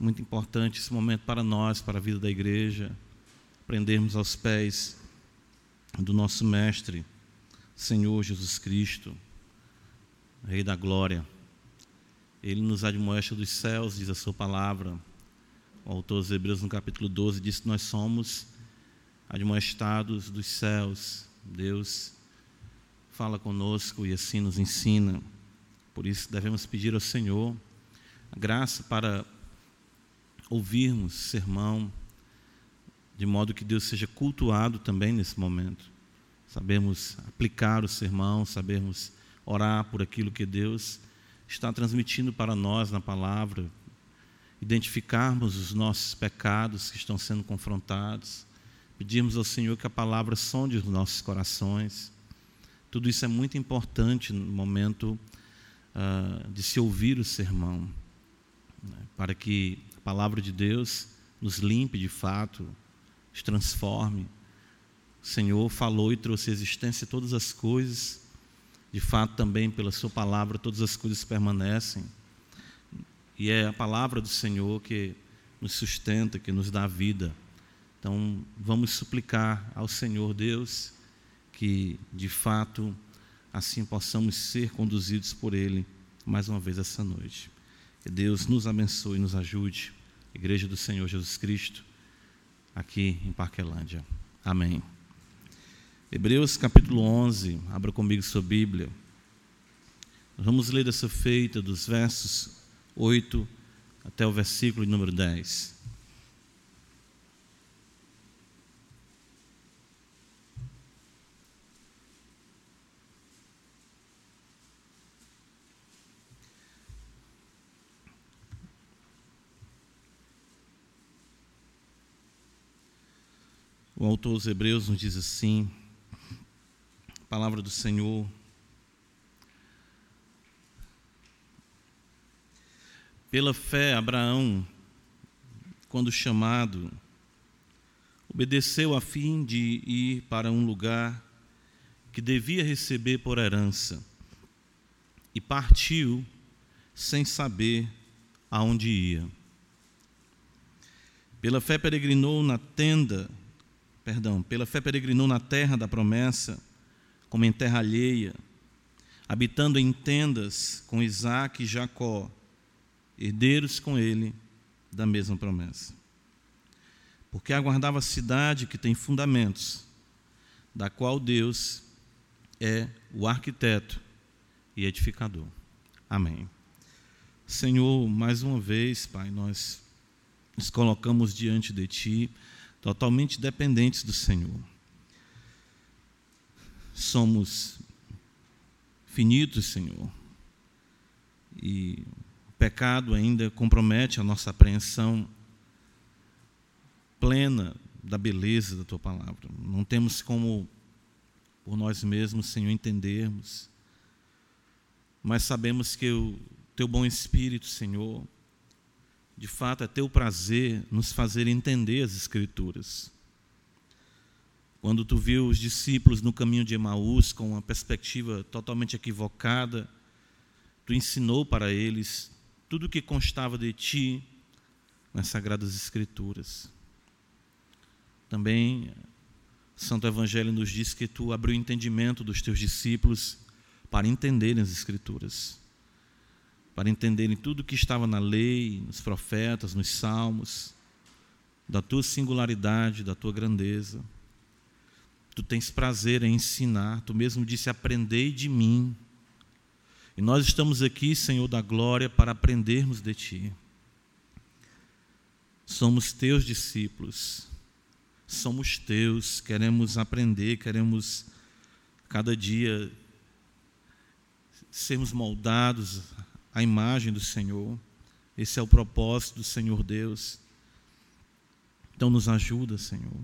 Muito importante esse momento para nós, para a vida da igreja, aprendermos aos pés do nosso Mestre, Senhor Jesus Cristo, Rei da Glória. Ele nos admoesta dos céus, diz a sua palavra. O autor dos Hebreus, no capítulo 12, diz que nós somos admoestados dos céus. Deus fala conosco e assim nos ensina. Por isso devemos pedir ao Senhor a graça para ouvirmos sermão, de modo que Deus seja cultuado também nesse momento. Sabemos aplicar o sermão, sabemos orar por aquilo que Deus está transmitindo para nós na palavra, identificarmos os nossos pecados que estão sendo confrontados, pedirmos ao Senhor que a palavra sonde os nossos corações. Tudo isso é muito importante no momento uh, de se ouvir o sermão, né, para que palavra de Deus nos limpe de fato, nos transforme. O Senhor falou e trouxe à existência todas as coisas, de fato também pela Sua palavra todas as coisas permanecem. E é a palavra do Senhor que nos sustenta, que nos dá vida. Então, vamos suplicar ao Senhor Deus que, de fato, assim possamos ser conduzidos por Ele mais uma vez essa noite. Que Deus nos abençoe e nos ajude. Igreja do Senhor Jesus Cristo, aqui em Parquelândia. Amém. Hebreus capítulo 11, abra comigo sua Bíblia. vamos ler dessa feita dos versos 8 até o versículo número 10. O autor dos Hebreus nos diz assim: palavra do Senhor. Pela fé, Abraão, quando chamado, obedeceu a fim de ir para um lugar que devia receber por herança e partiu sem saber aonde ia. Pela fé peregrinou na tenda perdão, pela fé peregrinou na terra da promessa, como em terra alheia, habitando em tendas com Isaac e Jacó, herdeiros com ele da mesma promessa. Porque aguardava a cidade que tem fundamentos, da qual Deus é o arquiteto e edificador. Amém. Senhor, mais uma vez, Pai, nós nos colocamos diante de Ti totalmente dependentes do Senhor. Somos finitos, Senhor, e o pecado ainda compromete a nossa apreensão plena da beleza da tua palavra. Não temos como, por nós mesmos, Senhor, entendermos, mas sabemos que o teu bom Espírito, Senhor, de fato, é teu prazer nos fazer entender as Escrituras. Quando tu viu os discípulos no caminho de Emaús com uma perspectiva totalmente equivocada, tu ensinou para eles tudo o que constava de ti nas Sagradas Escrituras. Também, Santo Evangelho nos diz que tu abriu o entendimento dos teus discípulos para entenderem as Escrituras para entenderem tudo que estava na lei, nos profetas, nos salmos, da tua singularidade, da tua grandeza. Tu tens prazer em ensinar, tu mesmo disse: Aprendei de mim. E nós estamos aqui, Senhor da glória, para aprendermos de ti. Somos teus discípulos, somos teus, queremos aprender, queremos cada dia sermos moldados a imagem do Senhor. Esse é o propósito do Senhor Deus. Então, nos ajuda, Senhor.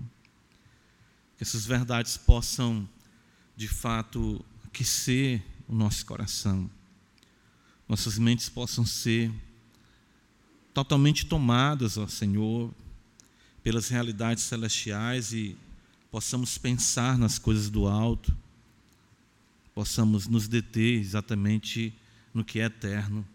Que essas verdades possam, de fato, aquecer o nosso coração. Nossas mentes possam ser totalmente tomadas, ó Senhor, pelas realidades celestiais e possamos pensar nas coisas do alto, possamos nos deter exatamente no que é eterno.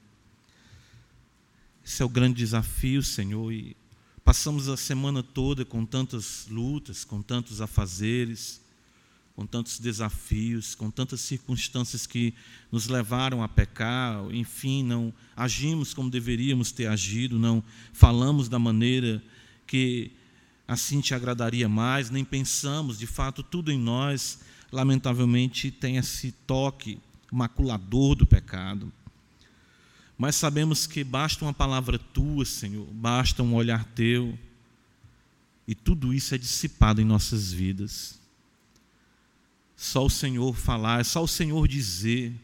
Esse é o grande desafio, Senhor, e passamos a semana toda com tantas lutas, com tantos afazeres, com tantos desafios, com tantas circunstâncias que nos levaram a pecar, enfim, não agimos como deveríamos ter agido, não falamos da maneira que assim te agradaria mais, nem pensamos, de fato, tudo em nós, lamentavelmente, tem esse toque maculador do pecado. Mas sabemos que basta uma palavra tua, Senhor, basta um olhar teu, e tudo isso é dissipado em nossas vidas. Só o Senhor falar, é só o Senhor dizer.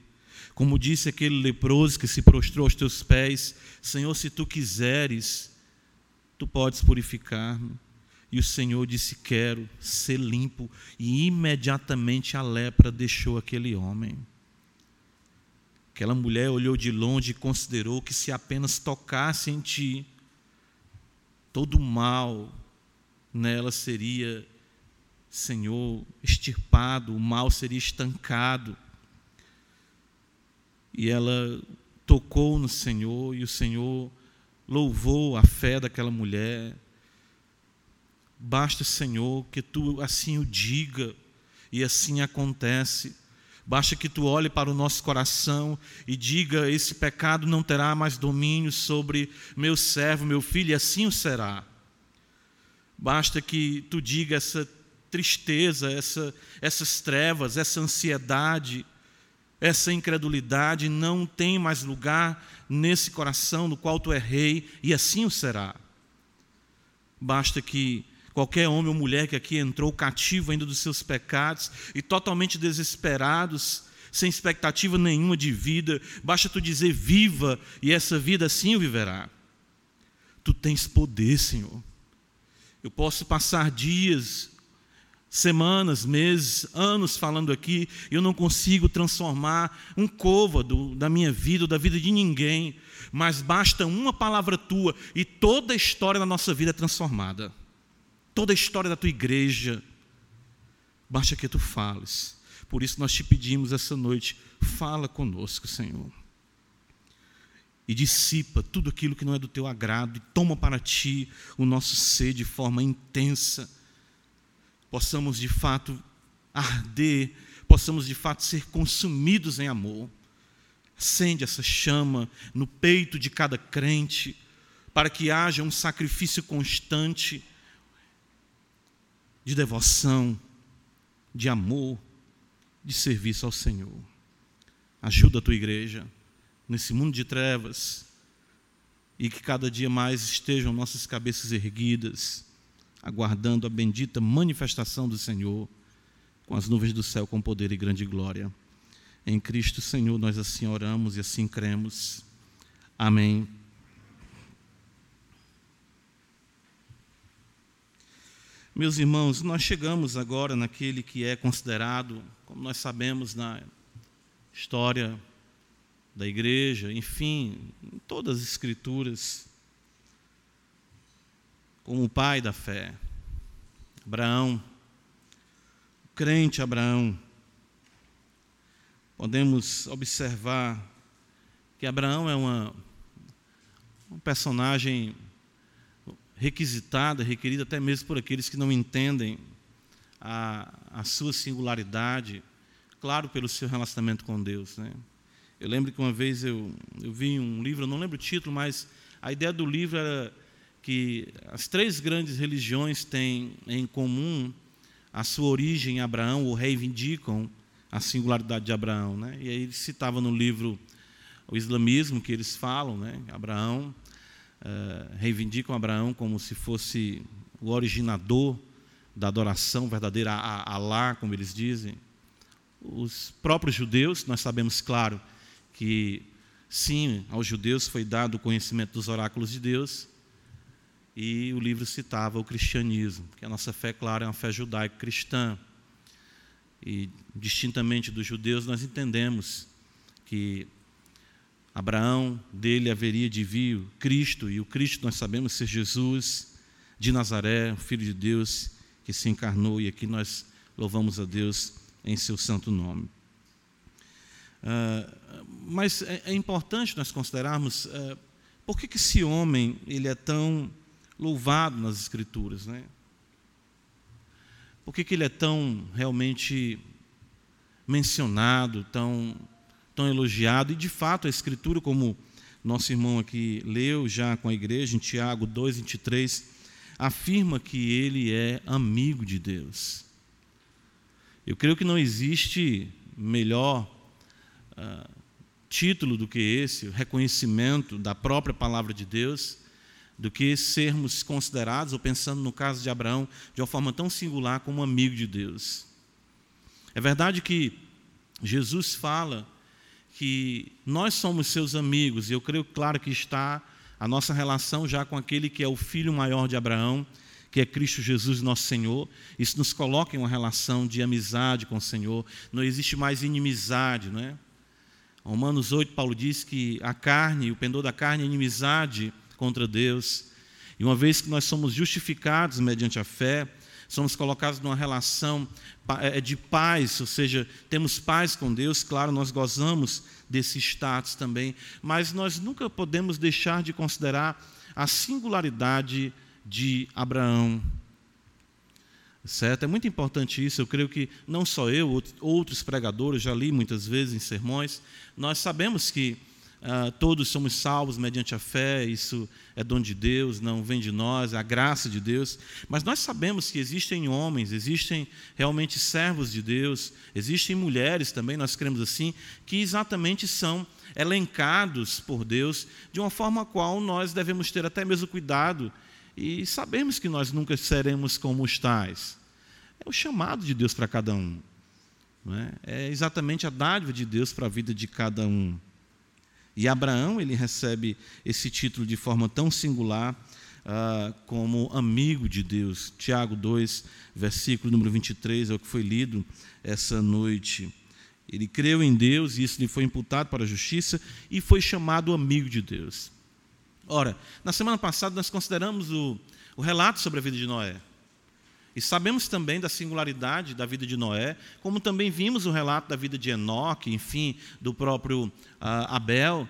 Como disse aquele leproso que se prostrou aos teus pés: Senhor, se tu quiseres, tu podes purificar-me. E o Senhor disse: Quero ser limpo. E imediatamente a lepra deixou aquele homem. Aquela mulher olhou de longe e considerou que se apenas tocasse em ti, todo o mal nela seria Senhor, extirpado, o mal seria estancado. E ela tocou no Senhor e o Senhor louvou a fé daquela mulher. Basta, Senhor, que tu assim o diga e assim acontece. Basta que tu olhe para o nosso coração e diga: esse pecado não terá mais domínio sobre meu servo, meu filho, e assim o será. Basta que tu diga essa tristeza, essa, essas trevas, essa ansiedade, essa incredulidade não tem mais lugar nesse coração no qual tu é rei, e assim o será. Basta que qualquer homem ou mulher que aqui entrou cativo ainda dos seus pecados e totalmente desesperados, sem expectativa nenhuma de vida, basta tu dizer viva, e essa vida assim o viverá. Tu tens poder, Senhor. Eu posso passar dias semanas, meses, anos falando aqui, eu não consigo transformar um côvado da minha vida, da vida de ninguém, mas basta uma palavra tua e toda a história da nossa vida é transformada. Toda a história da tua igreja, basta que tu fales. Por isso nós te pedimos essa noite, fala conosco, Senhor. E dissipa tudo aquilo que não é do teu agrado, e toma para ti o nosso ser de forma intensa possamos de fato arder, possamos de fato ser consumidos em amor. Acende essa chama no peito de cada crente, para que haja um sacrifício constante de devoção, de amor, de serviço ao Senhor. Ajuda a tua igreja nesse mundo de trevas e que cada dia mais estejam nossas cabeças erguidas aguardando a bendita manifestação do Senhor com as nuvens do céu com poder e grande glória. Em Cristo, Senhor, nós assim oramos e assim cremos. Amém. Meus irmãos, nós chegamos agora naquele que é considerado, como nós sabemos na história da igreja, enfim, em todas as escrituras, como o pai da fé. Abraão, o crente Abraão. Podemos observar que Abraão é uma, um personagem requisitada, requerida até mesmo por aqueles que não entendem a, a sua singularidade, claro, pelo seu relacionamento com Deus. Né? Eu lembro que uma vez eu, eu vi um livro, eu não lembro o título, mas a ideia do livro era que as três grandes religiões têm em comum a sua origem em Abraão, ou reivindicam a singularidade de Abraão. Né? E aí ele citava no livro o islamismo, que eles falam, né? Abraão, uh, reivindicam Abraão como se fosse o originador da adoração verdadeira a Alá, como eles dizem. Os próprios judeus, nós sabemos, claro, que sim, aos judeus foi dado o conhecimento dos oráculos de Deus, e o livro citava o cristianismo, que a nossa fé, claro, é uma fé judaico-cristã. E, distintamente dos judeus, nós entendemos que Abraão, dele haveria de vir Cristo, e o Cristo nós sabemos ser Jesus de Nazaré, o Filho de Deus, que se encarnou, e aqui nós louvamos a Deus em seu santo nome. Uh, mas é, é, importante nós considerarmos uh, por que, que esse homem ele é tão louvado nas Escrituras, né? Por que, que ele é tão realmente mencionado, tão, tão elogiado? E de fato a Escritura, como nosso irmão aqui leu já com a igreja, em Tiago 2, 23, afirma que ele é amigo de Deus. Eu creio que não existe melhor uh, título do que esse, reconhecimento da própria palavra de Deus, do que sermos considerados, ou pensando no caso de Abraão, de uma forma tão singular como amigo de Deus. É verdade que Jesus fala que nós somos seus amigos, e eu creio, claro, que está a nossa relação já com aquele que é o filho maior de Abraão, que é Cristo Jesus, nosso Senhor. Isso nos coloca em uma relação de amizade com o Senhor. Não existe mais inimizade, não é? Romanos 8, Paulo diz que a carne, o pendor da carne é inimizade contra Deus. E uma vez que nós somos justificados mediante a fé, somos colocados numa relação é, de paz, ou seja, temos paz com Deus, claro, nós gozamos desse status também, mas nós nunca podemos deixar de considerar a singularidade de Abraão. Certo? É muito importante isso. Eu creio que não só eu, outros pregadores, já li muitas vezes em sermões, nós sabemos que uh, todos somos salvos mediante a fé, isso é dom de Deus, não vem de nós, é a graça de Deus. Mas nós sabemos que existem homens, existem realmente servos de Deus, existem mulheres também, nós cremos assim, que exatamente são elencados por Deus de uma forma a qual nós devemos ter até mesmo cuidado e sabemos que nós nunca seremos como os tais. É o chamado de Deus para cada um. É? é exatamente a dádiva de Deus para a vida de cada um. E Abraão ele recebe esse título de forma tão singular uh, como amigo de Deus. Tiago 2, versículo número 23, é o que foi lido essa noite. Ele creu em Deus e isso lhe foi imputado para a justiça e foi chamado amigo de Deus. Ora, na semana passada nós consideramos o, o relato sobre a vida de Noé. E sabemos também da singularidade da vida de Noé, como também vimos o relato da vida de Enoque, enfim, do próprio uh, Abel.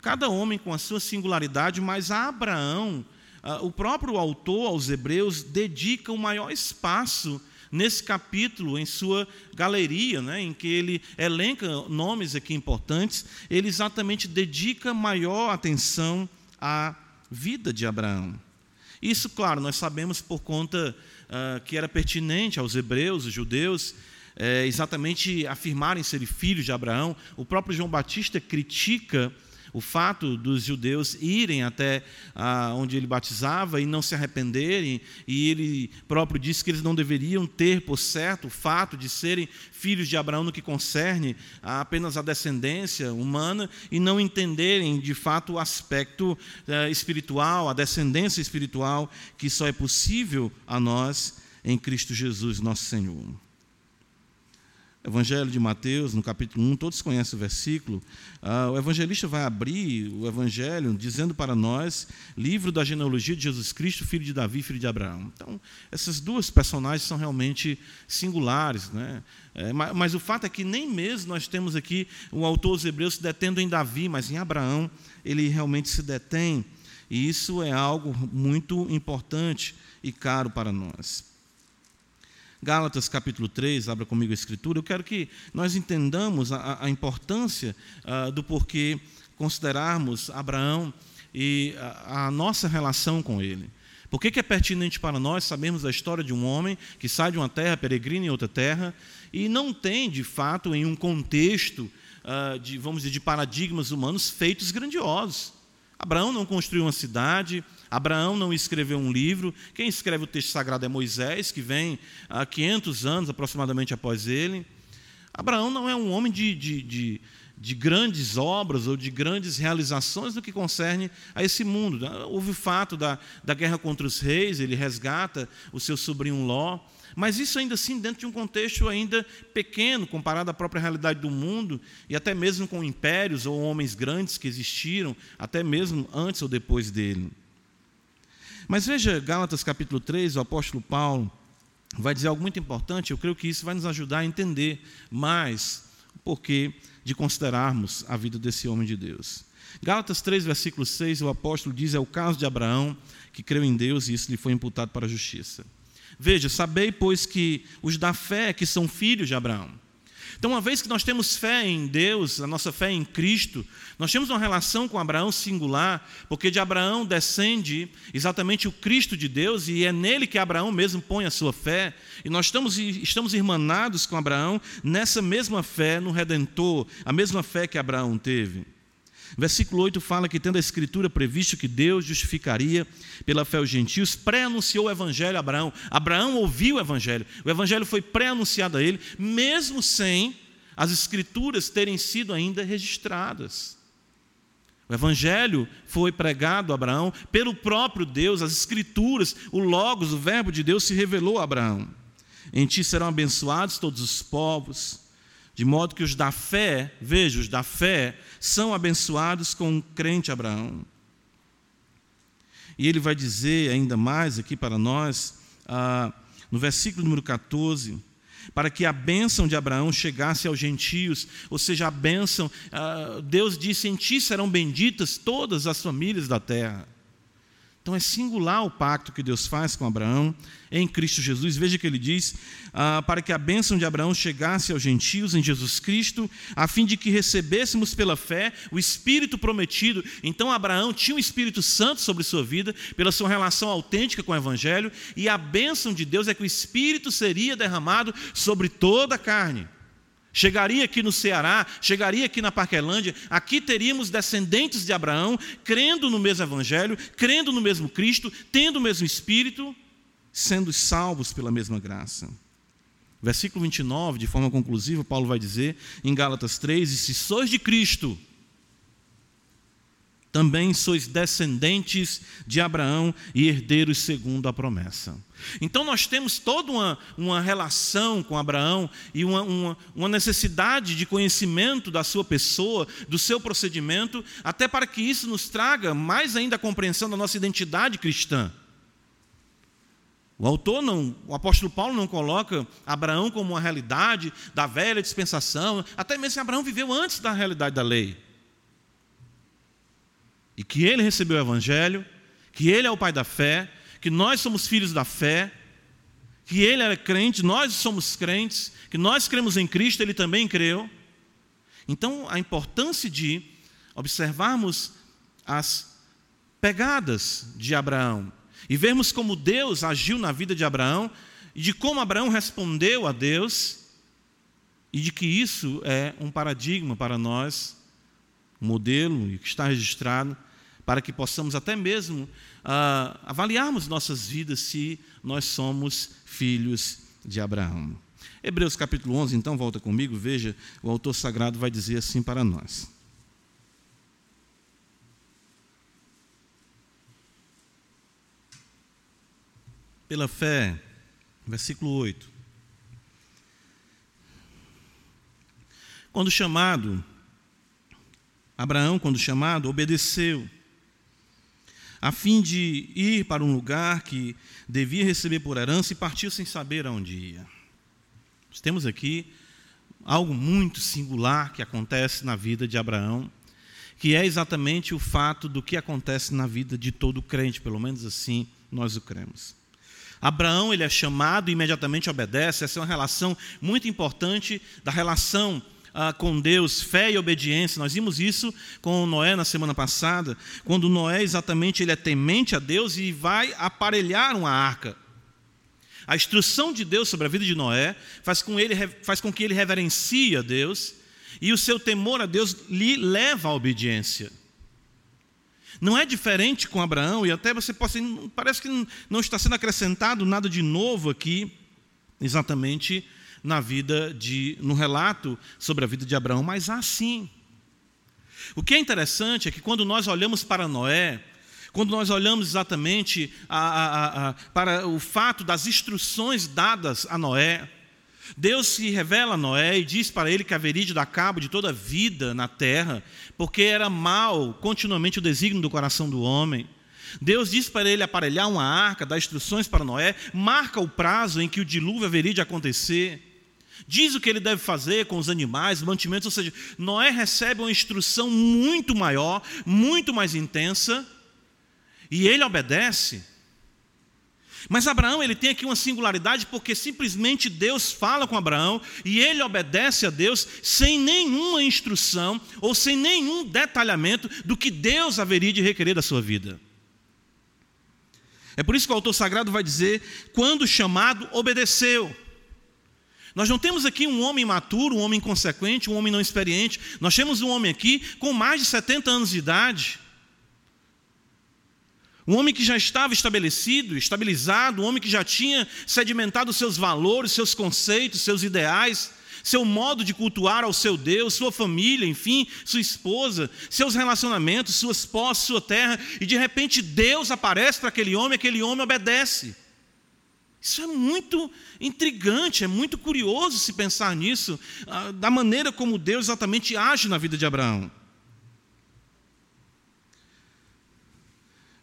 Cada homem com a sua singularidade, mas a Abraão, uh, o próprio autor aos Hebreus dedica o maior espaço nesse capítulo, em sua galeria, né, em que ele elenca nomes aqui importantes, ele exatamente dedica maior atenção à vida de Abraão. Isso, claro, nós sabemos por conta uh, que era pertinente aos hebreus, os judeus, é, exatamente afirmarem serem filhos de Abraão. O próprio João Batista critica o fato dos judeus irem até ah, onde ele batizava e não se arrependerem, e ele próprio disse que eles não deveriam ter por certo o fato de serem filhos de Abraão no que concerne a apenas a descendência humana e não entenderem de fato o aspecto eh, espiritual, a descendência espiritual que só é possível a nós em Cristo Jesus, nosso Senhor. Evangelho de Mateus, no capítulo 1, todos conhecem o versículo. Ah, o evangelista vai abrir o evangelho dizendo para nós, livro da genealogia de Jesus Cristo, filho de Davi, filho de Abraão. Então, essas duas personagens são realmente singulares. Né? É, mas, mas, o fato é que nem mesmo nós temos aqui o autor dos Hebreus se detendo em Davi, mas em Abraão ele realmente se detém. E isso é algo muito importante e caro para nós. Gálatas capítulo 3, abra comigo a escritura. Eu quero que nós entendamos a, a importância uh, do porquê considerarmos Abraão e a, a, nossa relação com ele. Por que, que é pertinente para nós sabermos a história de um homem que sai de uma terra, peregrina em outra terra, e não tem, de fato, em um contexto uh, de, vamos dizer, de paradigmas humanos, feitos grandiosos. Abraão não construiu uma cidade, Abraão não escreveu um livro. Quem escreve o texto sagrado é Moisés, que vem há 500 anos aproximadamente após ele. Abraão não é um homem de, de, de, de grandes obras ou de grandes realizações no que concerne a esse mundo. Houve o fato da, da guerra contra os reis, ele resgata o seu sobrinho Ló. Mas isso ainda assim dentro de um contexto ainda pequeno, comparado à própria realidade do mundo, e até mesmo com impérios ou homens grandes que existiram, até mesmo antes ou depois dele. Mas veja Gálatas capítulo 3, o apóstolo Paulo vai dizer algo muito importante, eu creio que isso vai nos ajudar a entender mais o porquê de considerarmos a vida desse homem de Deus. Gálatas 3, versículo 6, o apóstolo diz: é o caso de Abraão, que creu em Deus e isso lhe foi imputado para a justiça. Veja, sabei, pois, que os da fé que são filhos de Abraão. Então, uma vez que nós temos fé em Deus, a nossa fé em Cristo, nós temos uma relação com Abraão singular, porque de Abraão descende exatamente o Cristo de Deus, e é nele que Abraão mesmo põe a sua fé, e nós estamos, estamos irmanados com Abraão nessa mesma fé no Redentor, a mesma fé que Abraão teve. Versículo 8 fala que, tendo a Escritura previsto que Deus justificaria pela fé os gentios, pré-anunciou o Evangelho a Abraão. Abraão ouviu o Evangelho. O Evangelho foi pré-anunciado a ele, mesmo sem as Escrituras terem sido ainda registradas. O Evangelho foi pregado a Abraão pelo próprio Deus, as Escrituras, o Logos, o Verbo de Deus se revelou a Abraão. Em ti serão abençoados todos os povos de modo que os da fé, veja, os da fé, são abençoados com o crente Abraão. E ele vai dizer ainda mais aqui para nós, ah, no versículo número 14, para que a bênção de Abraão chegasse aos gentios, ou seja, a bênção, ah, Deus disse: em ti serão benditas todas as famílias da terra. Então é singular o pacto que Deus faz com Abraão em Cristo Jesus. Veja que ele diz: ah, para que a bênção de Abraão chegasse aos gentios em Jesus Cristo, a fim de que recebêssemos pela fé o Espírito prometido. Então Abraão tinha o Espírito Santo sobre sua vida, pela sua relação autêntica com o Evangelho, e a bênção de Deus é que o Espírito seria derramado sobre toda a carne. Chegaria aqui no Ceará, chegaria aqui na Parquelândia, aqui teríamos descendentes de Abraão, crendo no mesmo Evangelho, crendo no mesmo Cristo, tendo o mesmo Espírito, sendo salvos pela mesma graça. Versículo 29, de forma conclusiva, Paulo vai dizer em Gálatas 3: E se sois de Cristo, também sois descendentes de Abraão e herdeiros segundo a promessa. Então nós temos toda uma, uma relação com Abraão e uma, uma, uma necessidade de conhecimento da sua pessoa, do seu procedimento, até para que isso nos traga mais ainda a compreensão da nossa identidade cristã. O autor não, o apóstolo Paulo não coloca Abraão como uma realidade da velha dispensação, até mesmo se Abraão viveu antes da realidade da lei e que ele recebeu o Evangelho, que ele é o pai da fé, que nós somos filhos da fé, que ele era crente, nós somos crentes, que nós cremos em Cristo, ele também creu. Então, a importância de observarmos as pegadas de Abraão e vermos como Deus agiu na vida de Abraão e de como Abraão respondeu a Deus e de que isso é um paradigma para nós, um modelo que está registrado para que possamos até mesmo ah, avaliarmos nossas vidas se nós somos filhos de Abraão. Hebreus capítulo 11, então, volta comigo, veja, o autor sagrado vai dizer assim para nós. Pela fé, versículo 8. Quando chamado, Abraão, quando chamado, obedeceu a fim de ir para um lugar que devia receber por herança e partiu sem saber aonde ia. Nós temos aqui algo muito singular que acontece na vida de Abraão, que é exatamente o fato do que acontece na vida de todo crente, pelo menos assim nós o cremos. Abraão ele é chamado e imediatamente obedece. Essa é uma relação muito importante da relação ah, com Deus, fé e obediência. Nós vimos isso com Noé na semana passada, quando Noé exatamente ele é temente a Deus e vai aparelhar uma arca. A instrução de Deus sobre a vida de Noé faz com, ele, faz com que ele reverencie a Deus e o seu temor a Deus lhe leva à obediência. Não é diferente com Abraão, e até você pode, parece que não está sendo acrescentado nada de novo aqui, exatamente na vida de, no relato sobre a vida de Abraão, mas há sim. O que é interessante é que quando nós olhamos para Noé, quando nós olhamos exatamente a, a, a, para o fato das instruções dadas a Noé, Deus se revela a Noé e diz para ele que haveria de dar cabo de toda a vida na terra, porque era mal continuamente o desígnio do coração do homem. Deus diz para ele aparelhar uma arca, dar instruções para Noé, marca o prazo em que o dilúvio haveria de acontecer. Diz o que ele deve fazer com os animais, mantimentos, ou seja, Noé recebe uma instrução muito maior, muito mais intensa, e ele obedece. Mas Abraão ele tem aqui uma singularidade porque simplesmente Deus fala com Abraão e ele obedece a Deus sem nenhuma instrução ou sem nenhum detalhamento do que Deus haveria de requerer da sua vida. É por isso que o autor sagrado vai dizer: quando chamado, obedeceu. Nós não temos aqui um homem maturo, um homem inconsequente, um homem não experiente. Nós temos um homem aqui com mais de 70 anos de idade um homem que já estava estabelecido, estabilizado, um homem que já tinha sedimentado seus valores, seus conceitos, seus ideais, seu modo de cultuar ao seu Deus, sua família, enfim, sua esposa, seus relacionamentos, suas posses, sua terra, e de repente Deus aparece para aquele homem, aquele homem obedece. Isso é muito intrigante, é muito curioso se pensar nisso, ah, da maneira como Deus exatamente age na vida de Abraão.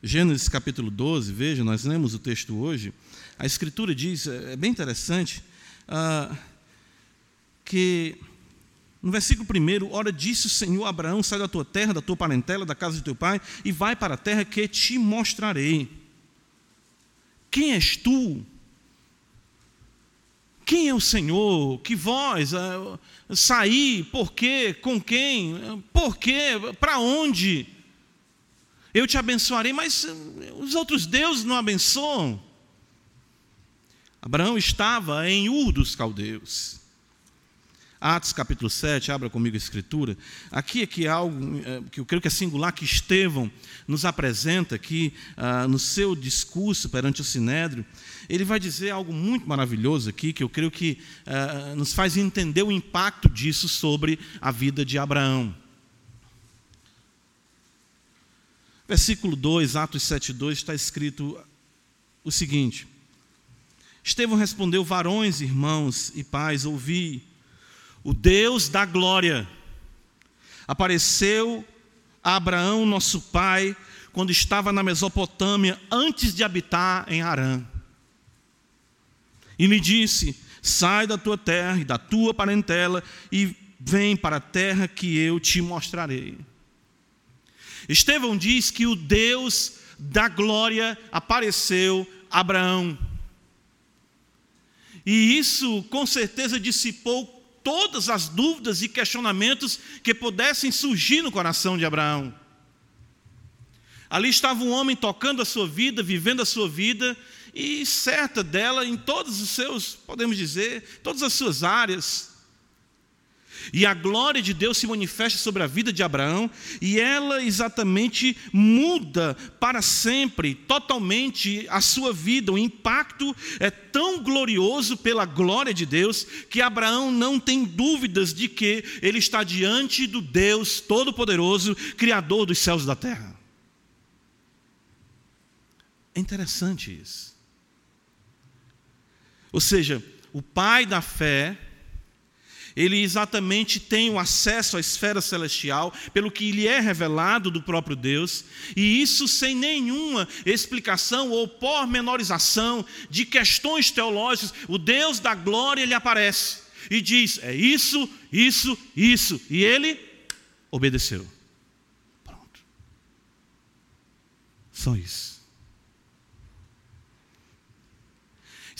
Gênesis capítulo 12, veja, nós lemos o texto hoje. A Escritura diz, é, é bem interessante, ah, que no versículo 1, ora disse o Senhor a Abraão: sai da tua terra, da tua parentela, da casa de teu pai, e vai para a terra que te mostrarei. Quem és tu? Quem é o Senhor? Que voz? Ah, sair? Por quê? Com quem? Por quê? Para onde? eu te abençoarei, mas eh, os outros deuses não abençoam. Abraão estava em Ur dos Caldeus. Atos capítulo 7, abra comigo a escritura. Aqui é que algo é, que eu creio que é singular, que Estevão nos apresenta aqui ah, no seu discurso perante o Sinédrio. Ele vai dizer algo muito maravilhoso aqui, que eu creio que ah, nos faz entender o impacto disso sobre a vida de Abraão. Versículo 2, Atos 7, 2, está escrito o seguinte: Estevão respondeu: Varões, irmãos e pais, ouvi, o Deus da glória apareceu a Abraão, nosso pai, quando estava na Mesopotâmia, antes de habitar em Harã. E lhe disse: Sai da tua terra e da tua parentela e vem para a terra que eu te mostrarei. Estevão diz que o Deus da glória apareceu a Abraão. E isso com certeza dissipou todas as dúvidas e questionamentos que pudessem surgir no coração de Abraão. Ali estava um homem tocando a sua vida, vivendo a sua vida e certa dela em todos os seus, podemos dizer, todas as suas áreas. E a glória de Deus se manifesta sobre a vida de Abraão, e ela exatamente muda para sempre, totalmente a sua vida. O impacto é tão glorioso pela glória de Deus que Abraão não tem dúvidas de que ele está diante do Deus Todo-Poderoso, Criador dos céus e da terra. É interessante isso. Ou seja, o pai da fé ele exatamente tem o acesso à esfera celestial, pelo que lhe é revelado do próprio Deus, e isso sem nenhuma explicação ou pormenorização de questões teológicas. O Deus da glória ele aparece e diz: é isso, isso, isso, e ele obedeceu. Pronto. Só isso.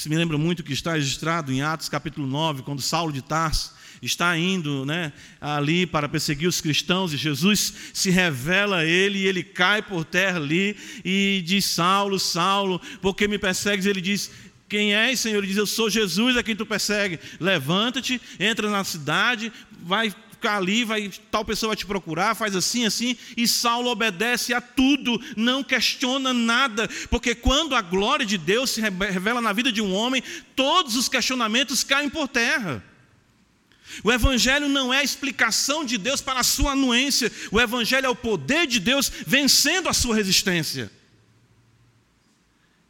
Isso me lembra muito que está registrado em Atos capítulo 9, quando Saulo de Tarso está indo né, ali para perseguir os cristãos e Jesus se revela a ele e ele cai por terra ali e diz: Saulo, Saulo, por que me persegues? Ele diz: quem és, Senhor? Ele diz: Eu sou Jesus a quem tu persegue. Levanta-te, entra na cidade, vai ficar ali, vai, tal pessoa vai te procurar, faz assim, assim, e Saulo obedece a tudo, não questiona nada, porque quando a glória de Deus se revela na vida de um homem, todos os questionamentos caem por terra. O Evangelho não é a explicação de Deus para a sua anuência, o Evangelho é o poder de Deus vencendo a sua resistência.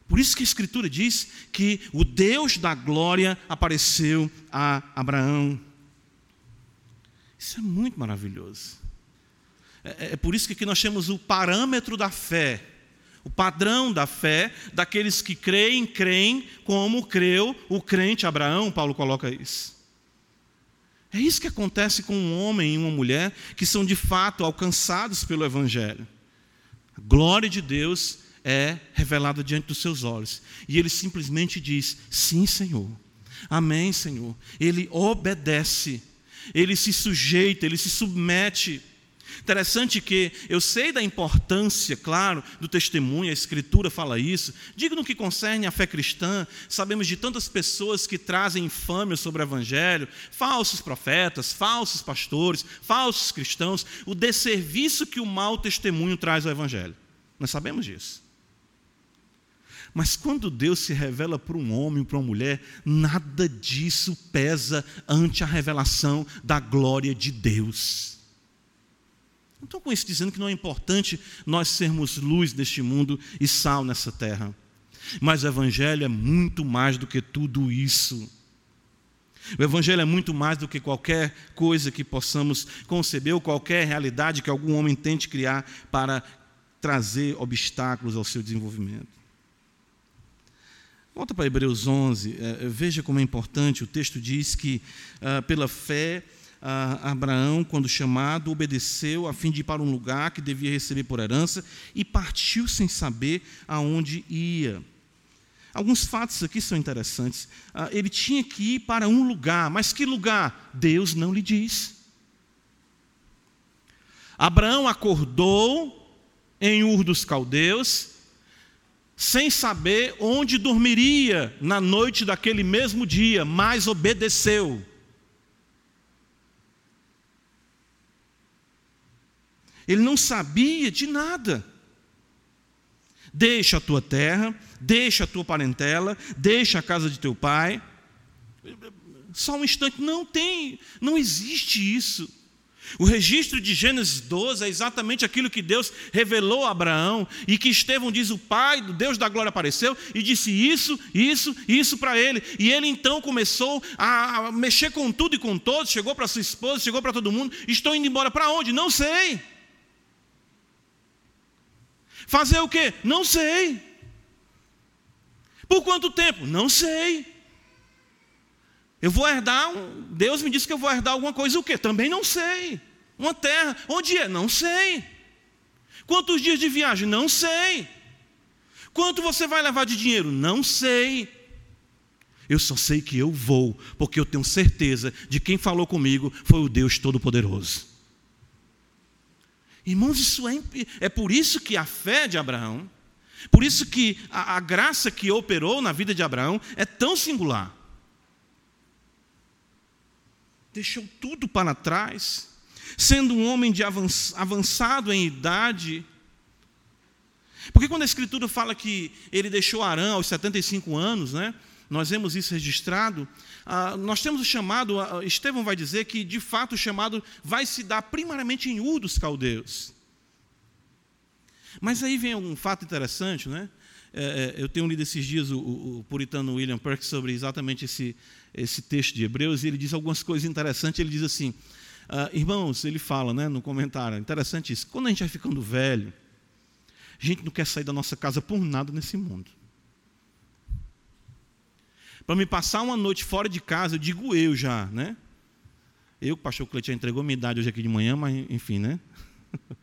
Por isso que a Escritura diz que o Deus da glória apareceu a Abraão. Isso é muito maravilhoso. É, é, é por isso que aqui nós temos o parâmetro da fé, o padrão da fé daqueles que creem, creem como creu o crente Abraão, Paulo coloca isso. É isso que acontece com um homem e uma mulher que são de fato alcançados pelo Evangelho. A glória de Deus é revelada diante dos seus olhos. E ele simplesmente diz: Sim, Senhor. Amém, Senhor. Ele obedece, ele se sujeita, ele se submete. Interessante que eu sei da importância, claro, do testemunho, a Escritura fala isso. Digo no que concerne a fé cristã, sabemos de tantas pessoas que trazem infâmia sobre o Evangelho, falsos profetas, falsos pastores, falsos cristãos, o desserviço que o mau testemunho traz ao Evangelho. Nós sabemos disso. Mas quando Deus se revela para um homem, para uma mulher, nada disso pesa ante a revelação da glória de Deus. Não estou com isso dizendo que não é importante nós sermos luz neste mundo e sal nessa terra. Mas o Evangelho é muito mais do que tudo isso. O Evangelho é muito mais do que qualquer coisa que possamos conceber ou qualquer realidade que algum homem tente criar para trazer obstáculos ao seu desenvolvimento. Volta para Hebreus 11, é, veja como é importante. O texto diz que, ah, pela fé, ah, Abraão, quando chamado, obedeceu a fim de ir para um lugar que devia receber por herança e partiu sem saber aonde ia. Alguns fatos aqui são interessantes. Ah, ele tinha que ir para um lugar, mas que lugar? Deus não lhe diz. Abraão acordou em Ur dos Caldeus sem saber onde dormiria na noite daquele mesmo dia, mas obedeceu. Ele não sabia de nada. Deixa a tua terra, deixa a tua parentela, deixa a casa de teu pai. Só um instante, não tem, não existe isso. O registro de Gênesis 12 é exatamente aquilo que Deus revelou a Abraão e que Estevão diz: o Pai, o Deus da glória apareceu e disse isso, isso, isso para ele. E ele então começou a mexer com tudo e com todos, chegou para sua esposa, chegou para todo mundo: estou indo embora para onde? Não sei. Fazer o quê? Não sei. Por quanto tempo? Não sei. Eu vou herdar, um, Deus me disse que eu vou herdar alguma coisa, o quê? Também não sei. Uma terra, onde é? Não sei. Quantos dias de viagem? Não sei. Quanto você vai levar de dinheiro? Não sei. Eu só sei que eu vou, porque eu tenho certeza de quem falou comigo foi o Deus Todo-Poderoso. Irmãos, isso é, é por isso que a fé de Abraão, por isso que a, a graça que operou na vida de Abraão é tão singular deixou tudo para trás, sendo um homem de avançado em idade. Porque quando a Escritura fala que ele deixou Arã aos 75 anos, né? nós vemos isso registrado, ah, nós temos o chamado, ah, Estevão vai dizer que de fato o chamado vai se dar primariamente em Ur dos caldeus. Mas aí vem um fato interessante, né? É, é, eu tenho lido esses dias o, o, o puritano William Perks sobre exatamente esse, esse texto de Hebreus, e ele diz algumas coisas interessantes. Ele diz assim: ah, Irmãos, ele fala né, no comentário, interessante isso, quando a gente vai ficando velho, a gente não quer sair da nossa casa por nada nesse mundo. Para me passar uma noite fora de casa, eu digo eu já, né? Eu, o pastor Cleiton já entregou minha idade hoje aqui de manhã, mas enfim, né?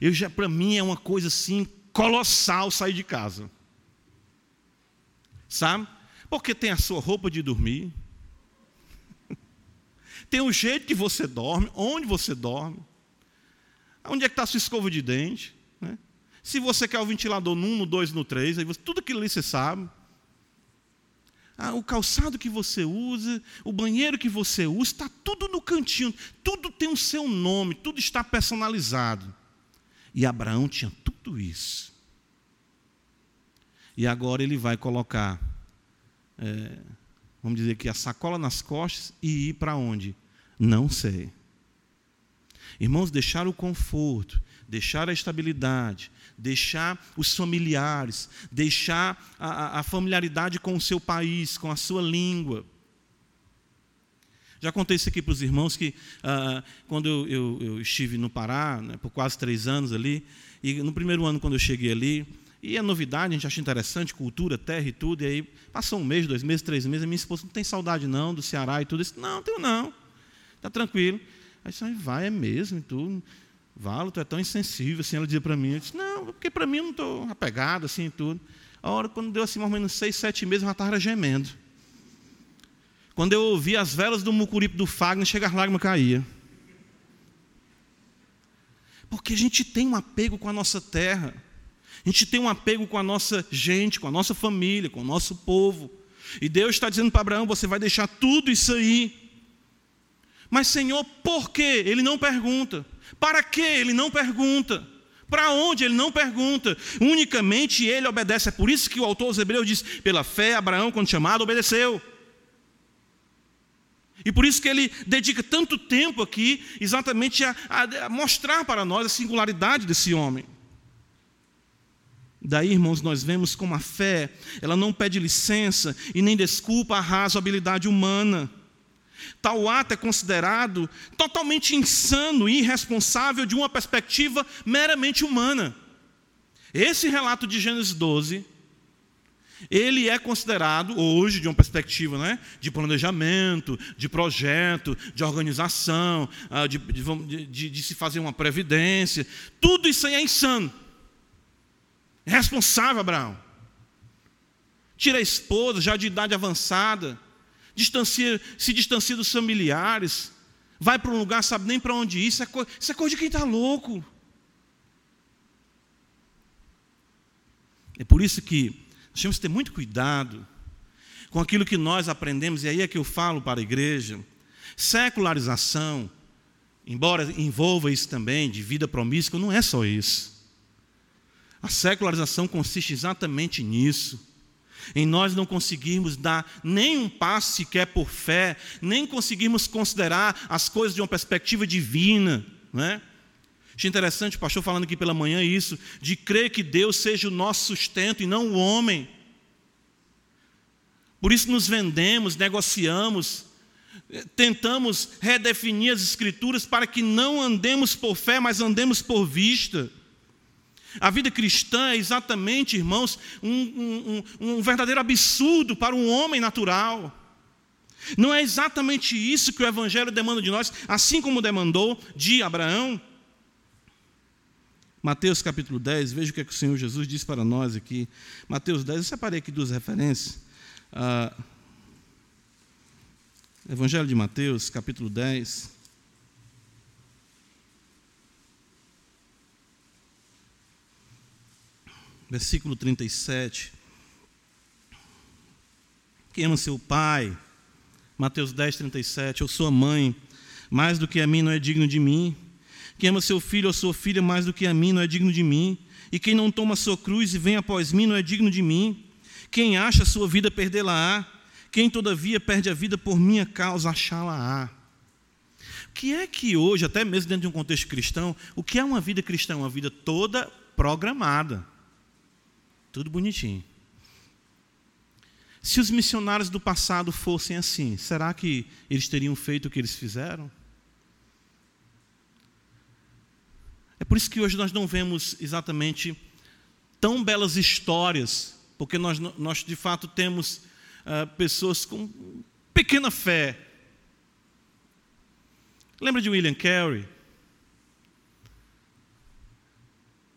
Eu já, para mim, é uma coisa assim colossal sair de casa. Sabe? Porque tem a sua roupa de dormir, tem o jeito que você dorme, onde você dorme, onde é que está a sua escova de dente. Né? Se você quer o ventilador no 1, no 2, no 3, aí você, tudo aquilo ali você sabe. Ah, o calçado que você usa, o banheiro que você usa, está tudo no cantinho, tudo tem o seu nome, tudo está personalizado. E Abraão tinha tudo isso. E agora ele vai colocar, é, vamos dizer que a sacola nas costas e ir para onde? Não sei. Irmãos, deixar o conforto, deixar a estabilidade, deixar os familiares, deixar a, a, familiaridade com o seu país, com a sua língua. Já contei isso aqui para os irmãos que ah, quando eu, eu, eu, estive no Pará, né, por quase três anos ali, e no primeiro ano, quando eu cheguei ali, e a novidade, a gente acha interessante, cultura, terra e tudo. E aí passou um mês, dois meses, três meses. A minha esposa não tem saudade não do Ceará e tudo isso. Não, tenho não. Está tranquilo. Aí disse, vai, é mesmo, e tu, Valo, tu é tão insensível, assim, ela dizia para mim, eu disse, não, porque para mim eu não estou apegado, assim, e tudo. A hora, quando deu assim, mais ou menos seis, sete meses, eu estava gemendo. Quando eu ouvi as velas do mucuripe do Fagner, chega as lágrimas caía. Porque a gente tem um apego com a nossa terra. A gente tem um apego com a nossa gente, com a nossa família, com o nosso povo. E Deus está dizendo para Abraão: você vai deixar tudo isso aí. Mas, Senhor, por quê? Ele não pergunta. Para que? Ele não pergunta. Para onde? Ele não pergunta. Unicamente ele obedece. É por isso que o autor aos Hebreus diz: pela fé, Abraão, quando chamado, obedeceu. E por isso que ele dedica tanto tempo aqui, exatamente a, a mostrar para nós a singularidade desse homem. Daí, irmãos, nós vemos como a fé, ela não pede licença e nem desculpa a razoabilidade humana. Tal ato é considerado totalmente insano e irresponsável de uma perspectiva meramente humana. Esse relato de Gênesis 12, ele é considerado hoje de uma perspectiva né, de planejamento, de projeto, de organização, ah, de, de, de, de se fazer uma previdência. Tudo isso aí é insano. É responsável, Abraão. Tira a esposa, já de idade avançada, distancia, se distancia dos familiares, vai para um lugar, sabe nem para onde ir. Isso é, coisa, isso é coisa de quem está louco. É por isso que nós temos que ter muito cuidado com aquilo que nós aprendemos, e aí é que eu falo para a igreja. Secularização, embora envolva isso também, de vida promíscua, não é só isso. A secularização consiste exatamente nisso em nós não conseguirmos dar nem um passo sequer por fé, nem conseguirmos considerar as coisas de uma perspectiva divina. Não é? Achei interessante o pastor falando aqui pela manhã isso, de crer que Deus seja o nosso sustento e não o homem. Por isso nos vendemos, negociamos, tentamos redefinir as escrituras para que não andemos por fé, mas andemos por vista. A vida cristã é exatamente, irmãos, um, um, um, verdadeiro absurdo para um homem natural. Não é exatamente isso que o Evangelho demanda de nós, assim como demandou de Abraão. Mateus capítulo 10, veja o que, é que o Senhor Jesus diz para nós aqui. Mateus 10, eu separei aqui duas referências. Ah, Evangelho de Mateus, capítulo 10. Versículo 37. Quem ama seu pai, Mateus 10, 37, ou sua mãe, mais do que a mim não é digno de mim. Quem ama seu filho ou sua filha mais do que a mim não é digno de mim. E quem não toma sua cruz e vem após mim não é digno de mim. Quem acha sua vida, perdê-la-á. Quem, todavia, perde a vida por minha causa, achá-la-á. O que é que hoje, até mesmo dentro de um contexto cristão, o que é uma vida cristã? Uma vida toda programada. Tudo bonitinho. Se os missionários do passado fossem assim, será que eles teriam feito o que eles fizeram? É por isso que hoje nós não vemos exatamente tão belas histórias, porque nós, nós de fato temos uh, pessoas com pequena fé. Lembra de William Carey?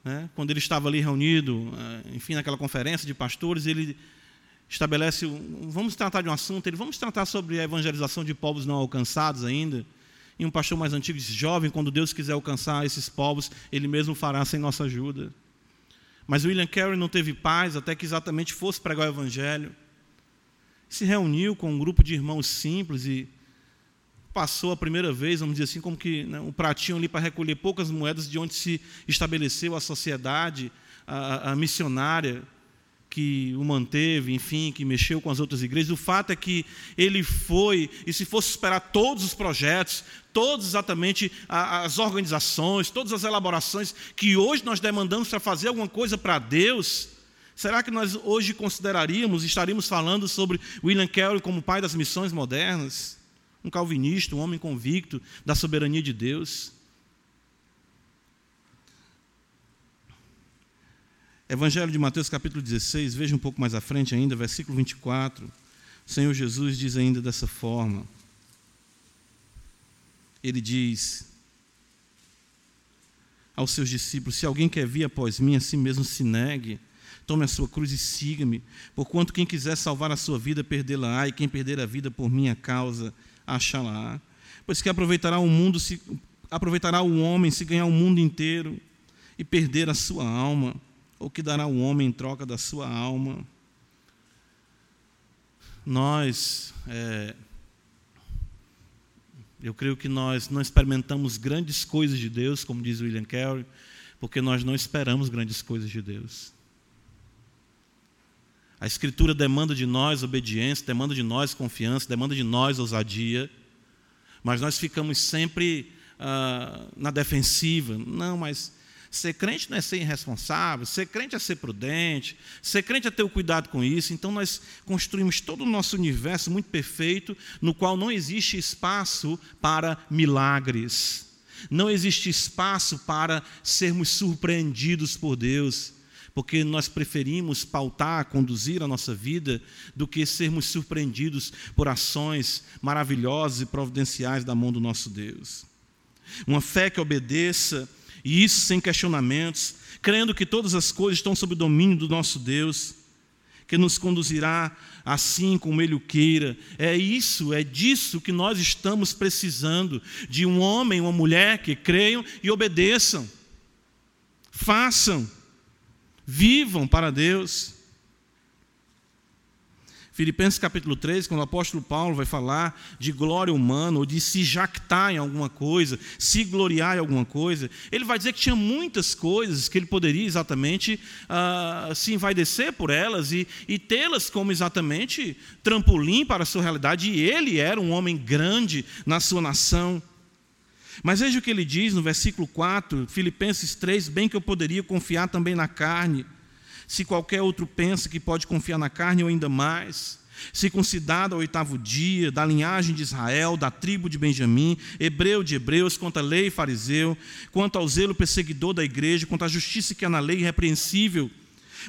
Né? Quando ele estava ali reunido, eh, enfim, naquela conferência de pastores, ele estabelece, vamos tratar de um assunto, ele vamos tratar sobre a evangelização de povos não alcançados ainda. E um pastor mais antigo disse, jovem, quando Deus quiser alcançar esses povos, Ele mesmo fará sem nossa ajuda. Mas William Carey não teve paz até que exatamente fosse pregar o Evangelho. Se reuniu com um grupo de irmãos simples e passou a primeira vez, vamos dizer assim, como que né, um pratinho ali para recolher poucas moedas de onde se estabeleceu a sociedade a, a, missionária que o manteve, enfim, que mexeu com as outras igrejas. O fato é que ele foi, e se fosse esperar todos os projetos, todas exatamente as organizações, todas as elaborações que hoje nós demandamos para fazer alguma coisa para Deus, será que nós hoje consideraríamos, estaríamos falando sobre William Carey como pai das missões modernas? Um calvinista, um homem convicto da soberania de Deus. Evangelho de Mateus, capítulo 16, veja um pouco mais à frente ainda, versículo 24. O Senhor Jesus diz ainda dessa forma: ele diz aos seus discípulos: Se alguém quer vir após mim, a si mesmo se negue, tome a sua cruz e siga-me. Porquanto quem quiser salvar a sua vida, perdê-la-á, e quem perder a vida por minha causa, achá-la-á. Pois que aproveitará o mundo, se, aproveitará o homem se ganhar o mundo inteiro e perder a sua alma, ou que dará o homem em troca da sua alma. Nós, é, eu creio que nós não experimentamos grandes coisas de Deus, como diz William Carey, porque nós não esperamos grandes coisas de Deus. A Escritura demanda de nós obediência, demanda de nós confiança, demanda de nós ousadia, mas nós ficamos sempre ah, na defensiva. Não, mas Ser crente não é ser irresponsável, ser crente é ser prudente, ser crente é ter o cuidado com isso. Então nós construímos todo o nosso universo muito perfeito, no qual não existe espaço para milagres. Não existe espaço para sermos surpreendidos por Deus, porque nós preferimos pautar, conduzir a nossa vida, do que sermos surpreendidos por ações maravilhosas e providenciais da mão do nosso Deus. Uma fé que obedeça e isso sem questionamentos, crendo que todas as coisas estão sob o domínio do nosso Deus, que nos conduzirá assim como Ele o queira. É isso, é disso que nós estamos precisando: de um homem uma mulher que creiam e obedeçam, façam, vivam para Deus. Filipenses capítulo 3, quando o apóstolo Paulo vai falar de glória humana, ou de se jactar em alguma coisa, se gloriar em alguma coisa, ele vai dizer que tinha muitas coisas que ele poderia exatamente uh, se envaidecer por elas e, e tê-las como exatamente trampolim para a sua realidade, e ele era um homem grande na sua nação. Mas veja o que ele diz no versículo 4, Filipenses 3, bem que eu poderia confiar também na carne se qualquer outro pensa que pode confiar na carne ou ainda mais, circuncidado ao oitavo dia, da linhagem de Israel, da tribo de Benjamim, hebreu de hebreus, quanto à lei fariseu, quanto ao zelo perseguidor da igreja, quanto à justiça que há na lei irrepreensível.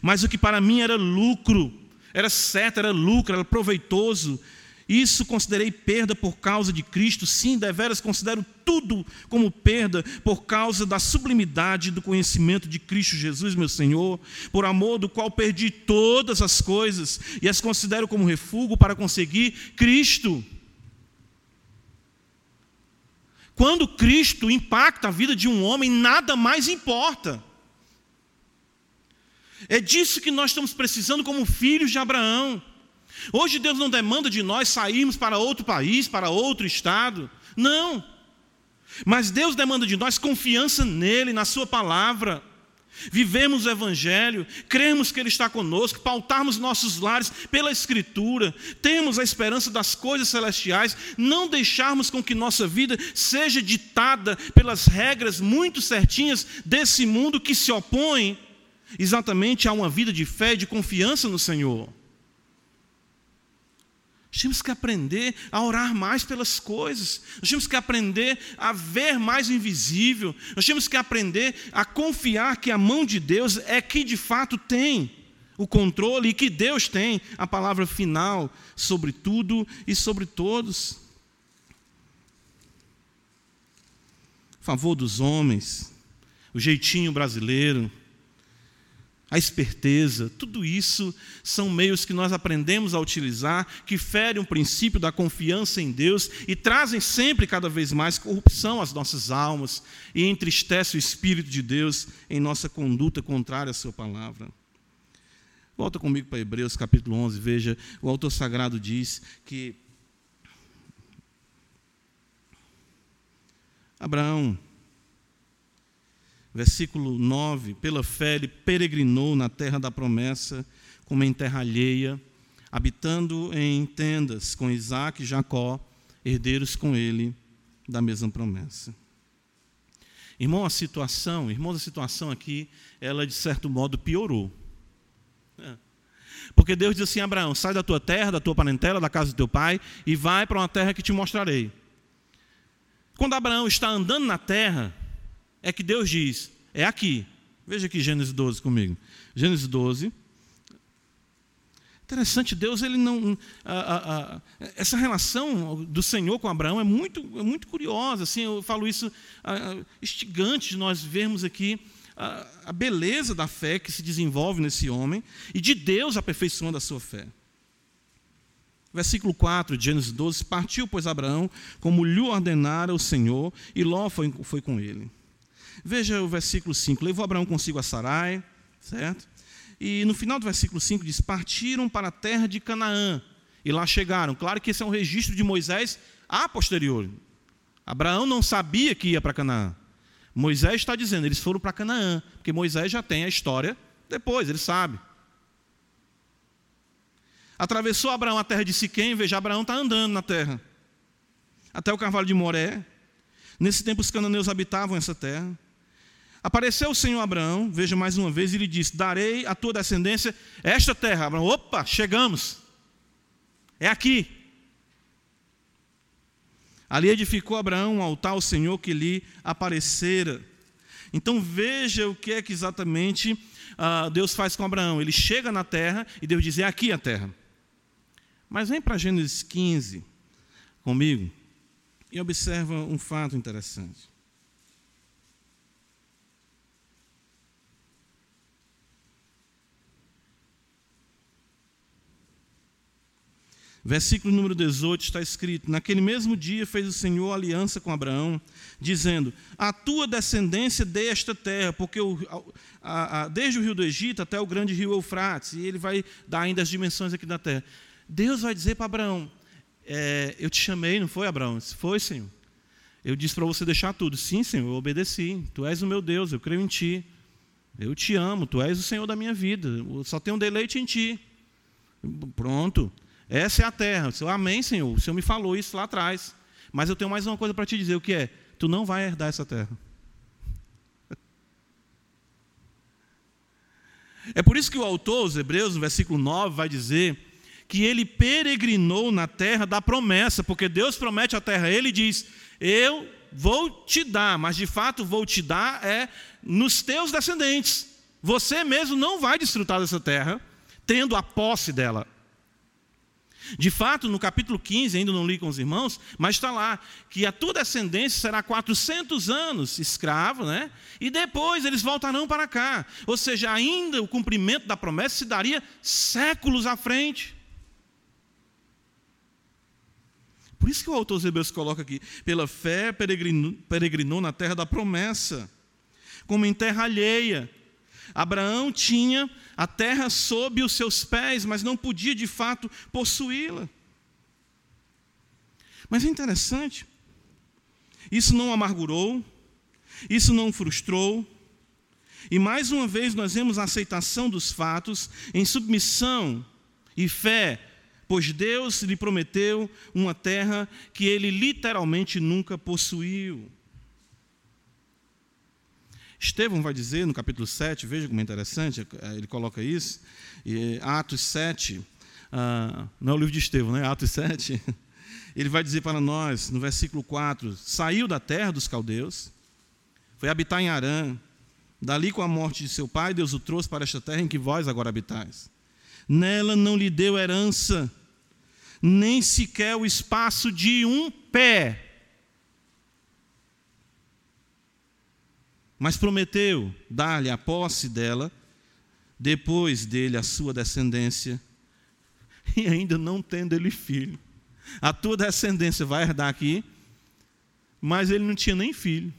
Mas o que para mim era lucro, era certo, era lucro, era proveitoso, isso considerei perda por causa de Cristo, sim, deveras considero tudo como perda por causa da sublimidade do conhecimento de Cristo Jesus, meu Senhor, por amor do qual perdi todas as coisas e as considero como refúgio para conseguir Cristo. Quando Cristo impacta a vida de um homem, nada mais importa. É disso que nós estamos precisando como filhos de Abraão. Hoje Deus não demanda de nós sairmos para outro país, para outro estado. Não. Mas Deus demanda de nós confiança nele, na Sua palavra. Vivemos o Evangelho, cremos que Ele está conosco, pautarmos nossos lares pela Escritura, temos a esperança das coisas celestiais, não deixarmos com que nossa vida seja ditada pelas regras muito certinhas desse mundo que se opõe exatamente a uma vida de fé e de confiança no Senhor. Nós que aprender a orar mais pelas coisas. Nós que aprender a ver mais o invisível. Nós que aprender a confiar que a mão de Deus é que de fato tem o controle e que Deus tem a palavra final sobre tudo e sobre todos. favor dos homens, o jeitinho brasileiro, a esperteza, tudo isso são meios que nós aprendemos a utilizar, que ferem o princípio da confiança em Deus e trazem sempre cada vez mais corrupção às nossas almas e entristece o Espírito de Deus em nossa conduta contrária à Sua palavra. Volta comigo para Hebreus capítulo 11, veja, o autor sagrado diz que Abraão Versículo 9: Pela fé ele peregrinou na terra da promessa, como em terra alheia, habitando em tendas com Isaac e Jacó, herdeiros com ele da mesma promessa. Irmão, a situação, irmãos, a situação aqui, ela de certo modo piorou. É. Porque Deus diz assim: Abraão, sai da tua terra, da tua parentela, da casa do teu pai, e vai para uma terra que te mostrarei. Quando Abraão está andando na terra, é que Deus diz: é aqui. Veja aqui Gênesis 12 comigo. Gênesis 12, Interessante, Deus, ele não. A, a, a, essa relação do Senhor com Abraão é muito, é muito curiosa. Assim, eu falo isso instigante de nós vermos aqui a, beleza da fé que se desenvolve nesse homem e de Deus aperfeiçoando a sua fé. Versículo 4 de Gênesis 12: Partiu, pois, Abraão, como lhe ordenara o Senhor, e Ló foi, foi com ele. Veja o versículo 5: Levou Abraão consigo a Sarai, certo? E no final do versículo 5 diz: Partiram para a terra de Canaã, e lá chegaram. Claro que esse é um registro de Moisés a posteriori. Abraão não sabia que ia para Canaã. Moisés está dizendo, eles foram para Canaã, porque Moisés já tem a história depois, ele sabe. Atravessou Abraão a terra de Siquém, veja, Abraão está andando na terra. Até o carvalho de Moré. Nesse tempo os cananeus habitavam essa terra. Apareceu o Senhor Abraão, veja mais uma vez, e lhe disse: Darei à tua descendência esta terra. Abraão, opa, chegamos. É aqui. Ali edificou Abraão um altar ao Senhor que lhe aparecera. Então veja o que é que exatamente uh, Deus faz com Abraão. Ele chega na terra e Deus diz: É aqui a terra. Mas vem para Gênesis 15 comigo e observa um fato interessante. Versículo número 18 está escrito: Naquele mesmo dia fez o Senhor aliança com Abraão, dizendo: A tua descendência dê esta terra, porque o, a, a, desde o rio do Egito até o grande rio Eufrates, e ele vai dar ainda as dimensões aqui da terra. Deus vai dizer para Abraão: é, Eu te chamei, não foi, Abraão? Foi, Senhor. Eu disse para você deixar tudo. Sim, Senhor, eu obedeci. Tu és o meu Deus, eu creio em Ti. Eu te amo, Tu és o Senhor da minha vida. Eu só tenho deleite em Ti. Pronto. Essa é a terra. Eu, Amém, Senhor. O Senhor me falou isso lá atrás. Mas eu tenho mais uma coisa para te dizer: o que é? Tu não vai herdar essa terra. É por isso que o autor, os Hebreus, no versículo 9, vai dizer que ele peregrinou na terra da promessa, porque Deus promete a terra. Ele diz: Eu vou te dar, mas de fato vou te dar é nos teus descendentes. Você mesmo não vai desfrutar dessa terra, tendo a posse dela. De fato, no capítulo 15, ainda não li com os irmãos, mas está lá, que a tua descendência será 400 anos escravo, né? E depois eles voltarão para cá. Ou seja, ainda o cumprimento da promessa se daria séculos à frente. Por isso que o autor Hebreus coloca aqui: pela fé peregrinou, peregrinou na terra da promessa, como em terra alheia Abraão tinha a terra sob os seus pés, mas não podia de fato possuí-la. Mas é interessante, isso não amargurou, isso não frustrou, e mais uma vez nós vemos a aceitação dos fatos em submissão e fé, pois Deus lhe prometeu uma terra que ele literalmente nunca possuiu. Estevão vai dizer no capítulo 7, veja como é interessante, eh, ele coloca isso, Atos 7, ah, não é o livro de Estevão, né? Atos 7, ele vai dizer para nós, no versículo 4, saiu da terra dos caldeus, foi habitar em Arã, dali com a morte de seu pai, Deus o trouxe para esta terra em que vós agora habitais. Nela não lhe deu herança, nem sequer o espaço de um pé, mas prometeu dar-lhe a posse dela, depois dele a sua descendência, e ainda não tendo ele filho. A tua descendência vai herdar aqui, mas ele não tinha nem filho.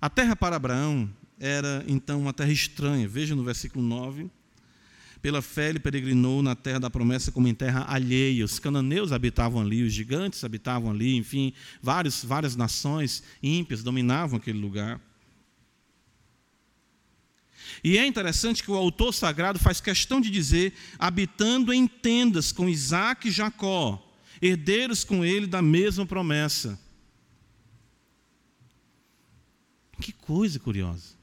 A terra para Abraão era então uma terra estranha. Veja no versículo 9 pela fé ele peregrinou na terra da promessa como em terra alheia. Os cananeus habitavam ali, os gigantes habitavam ali, enfim, várias, várias nações ímpias dominavam aquele lugar. E é interessante que o autor sagrado faz questão de dizer, habitando em tendas com Isaac e Jacó, herdeiros com ele da mesma promessa. Que coisa curiosa.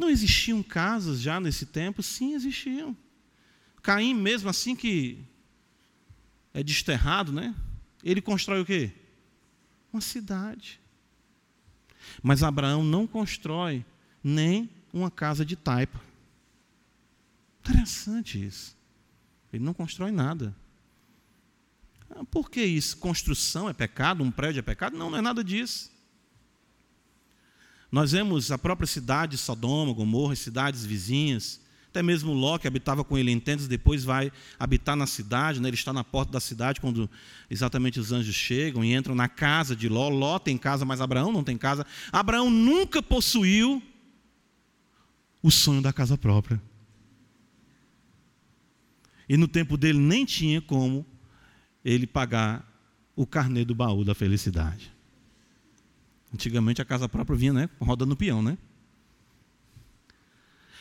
Não existiam casas já nesse tempo? Sim, existiam. Caim, mesmo assim que é desterrado, né? Ele constrói o quê? Uma cidade. Mas Abraão não constrói nem uma casa de taipa. Interessante isso. Ele não constrói nada. Ah, por que isso? Construção é pecado? Um prédio é pecado? Não, não é nada disso. Nós vemos a própria cidade de Sodoma, Gomorra, cidades vizinhas, até mesmo Ló, que habitava com ele em tendas, depois vai habitar na cidade, né? ele está na porta da cidade quando exatamente os anjos chegam e entram na casa de Ló. Ló tem casa, mas Abraão não tem casa. Abraão nunca possuiu o sonho da casa própria. E no tempo dele nem tinha como ele pagar o carnê do baú da felicidade. Antigamente a casa própria vinha, né, rodando peão, né?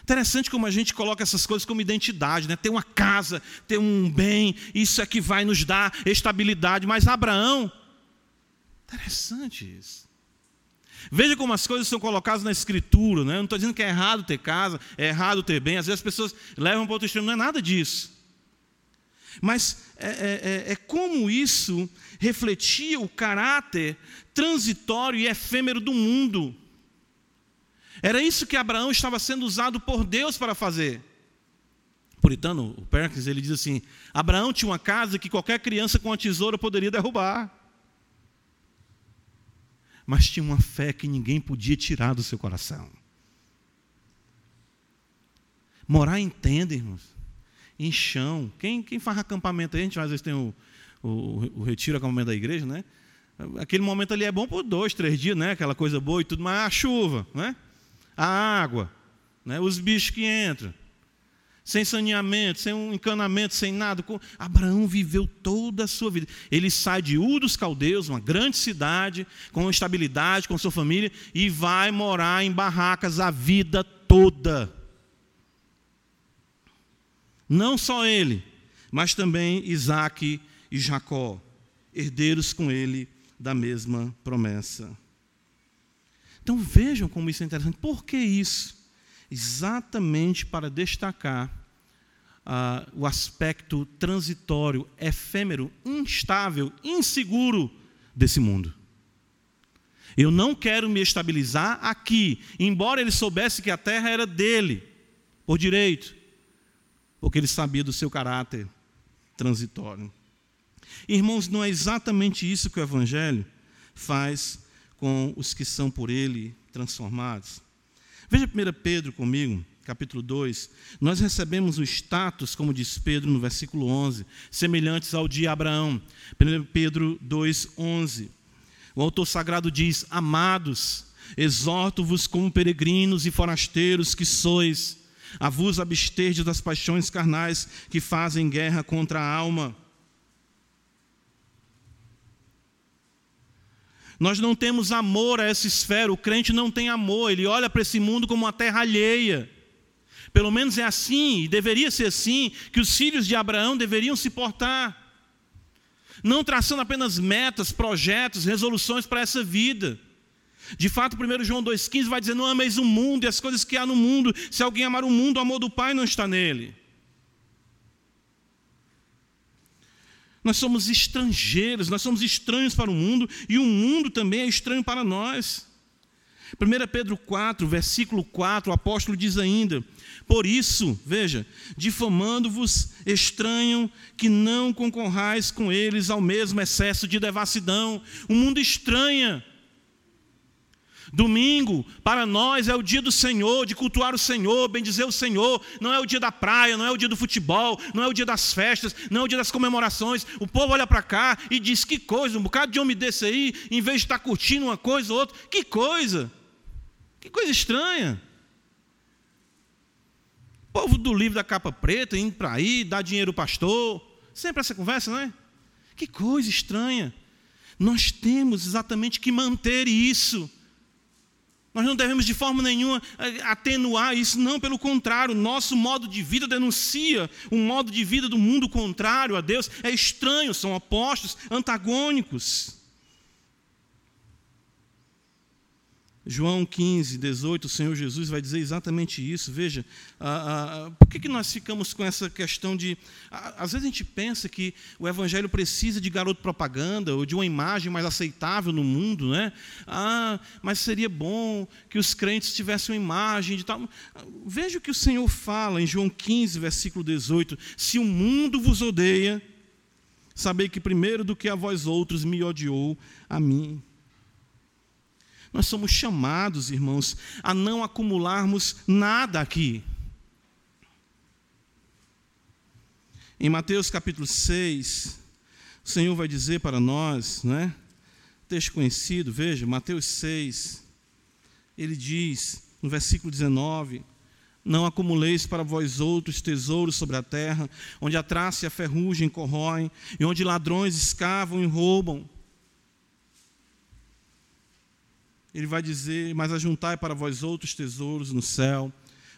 Interessante como a gente coloca essas coisas como identidade, né? Ter uma casa, ter um bem, isso é que vai nos dar estabilidade. Mas Abraão, interessante isso. Veja como as coisas são colocadas na escritura, né? Eu não estou dizendo que é errado ter casa, é errado ter bem. Às vezes as pessoas levam para outro extremo, não é nada disso. Mas é, é, é, é como isso refletia o caráter transitório e efêmero do mundo. Era isso que Abraão estava sendo usado por Deus para fazer. O puritano, o Perkins, ele diz assim: Abraão tinha uma casa que qualquer criança com uma tesoura poderia derrubar. Mas tinha uma fé que ninguém podia tirar do seu coração. Morar em tenda, irmãos, em chão. Quem, quem faz acampamento aí, a gente às vezes tem o, o, o retiro, acampamento da igreja, né? Aquele momento ali é bom por dois, três dias, né? Aquela coisa boa e tudo, mas a chuva, né? a água, né? os bichos que entram, sem saneamento, sem um encanamento, sem nada. Abraão viveu toda a sua vida. Ele sai de Ur dos Caldeus, uma grande cidade, com estabilidade, com sua família, e vai morar em barracas a vida toda. Não só ele, mas também Isaac e Jacó, herdeiros com ele da mesma promessa. Então vejam como isso é interessante. Por que isso? Exatamente para destacar uh, o aspecto transitório, efêmero, instável, inseguro desse mundo. Eu não quero me estabilizar aqui, embora ele soubesse que a terra era dele, por direito, porque ele sabia do seu caráter transitório. Irmãos, não é exatamente isso que o Evangelho faz com os que são por ele transformados. Veja 1 Pedro comigo, capítulo 2. Nós recebemos o status, como diz Pedro no versículo 11, semelhantes ao de Abraão. 1 Pedro 2, 11. O autor sagrado diz: Amados, exorto-vos como peregrinos e forasteiros que sois, a vos absterdes das paixões carnais que fazem guerra contra a alma Nós não temos amor a essa esfera, o crente não tem amor, ele olha para esse mundo como uma terra alheia. Pelo menos é assim, e deveria ser assim, que os filhos de Abraão deveriam se portar. Não traçando apenas metas, projetos, resoluções para essa vida. De fato, 1 João 2,15 vai dizer: Não ameis o mundo e as coisas que há no mundo. Se alguém amar o mundo, o amor do Pai não está nele. Nós somos estrangeiros, nós somos estranhos para o mundo e o mundo também é estranho para nós. 1 Pedro 4, versículo 4, o apóstolo diz ainda: Por isso, veja, difamando-vos, estranham que não concorrais com eles ao mesmo excesso de devassidão. O mundo estranha Domingo, para nós, é o dia do Senhor, de cultuar o Senhor, bendizer o Senhor. Não é o dia da praia, não é o dia do futebol, não é o dia das festas, não é o dia das comemorações. O povo olha para cá e diz: que coisa, um bocado de homem desse aí, em vez de estar curtindo uma coisa ou outra, que coisa, que coisa estranha. O povo do livro da capa preta, indo para aí, dá dinheiro ao pastor. Sempre essa conversa, não é? Que coisa estranha. Nós temos exatamente que manter isso. Nós não devemos de forma nenhuma eh, atenuar isso, não, pelo contrário, nosso modo de vida denuncia um modo de vida do mundo contrário a Deus, é estranho, são opostos, antagônicos. João 15, 18, o Senhor Jesus vai dizer exatamente isso. Veja, ah, ah, por que, que nós ficamos com essa questão de. Ah, às vezes a gente pensa que o Evangelho precisa de garoto propaganda ou de uma imagem mais aceitável no mundo, né? Ah, mas seria bom que os crentes tivessem uma imagem de tal. Veja o que o Senhor fala em João 15, versículo 18: Se o mundo vos odeia, sabei que primeiro do que a vós outros me odiou a mim. Nós somos chamados, irmãos, a não acumularmos nada aqui. Em Mateus capítulo 6, o Senhor vai dizer para nós, né? Texto conhecido, veja, Mateus 6, ele diz, no versículo 19: Não acumuleis para vós outros tesouros sobre a terra, onde a traça e a ferrugem corroem, e onde ladrões escavam e roubam ele vai dizer: Mas ajuntai para vós outros tesouros no céu,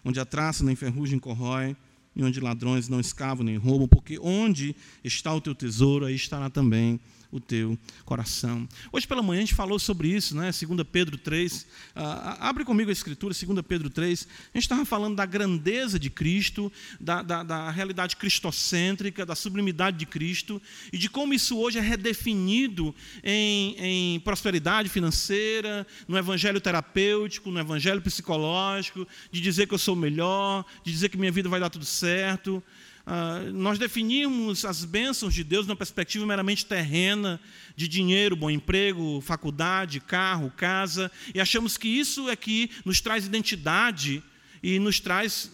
onde a traça nem ferrugem corrói, e onde ladrões não escavam nem roubam, porque onde está o teu tesouro, aí estará também o teu coração. Hoje pela manhã a gente falou sobre isso, né? 2 Pedro 3. Ah, abre comigo a escritura, 2 Pedro 3. A gente estava falando da grandeza de Cristo, da, da, da realidade cristocêntrica, da sublimidade de Cristo e de como isso hoje é redefinido em, em prosperidade financeira, no evangelho terapêutico, no evangelho psicológico, de dizer que eu sou melhor, de dizer que minha vida vai dar tudo certo. Ah, nós definimos as bênçãos de Deus numa perspectiva meramente terrena, de dinheiro, bom emprego, faculdade, carro, casa, e achamos que isso é que nos traz identidade e nos traz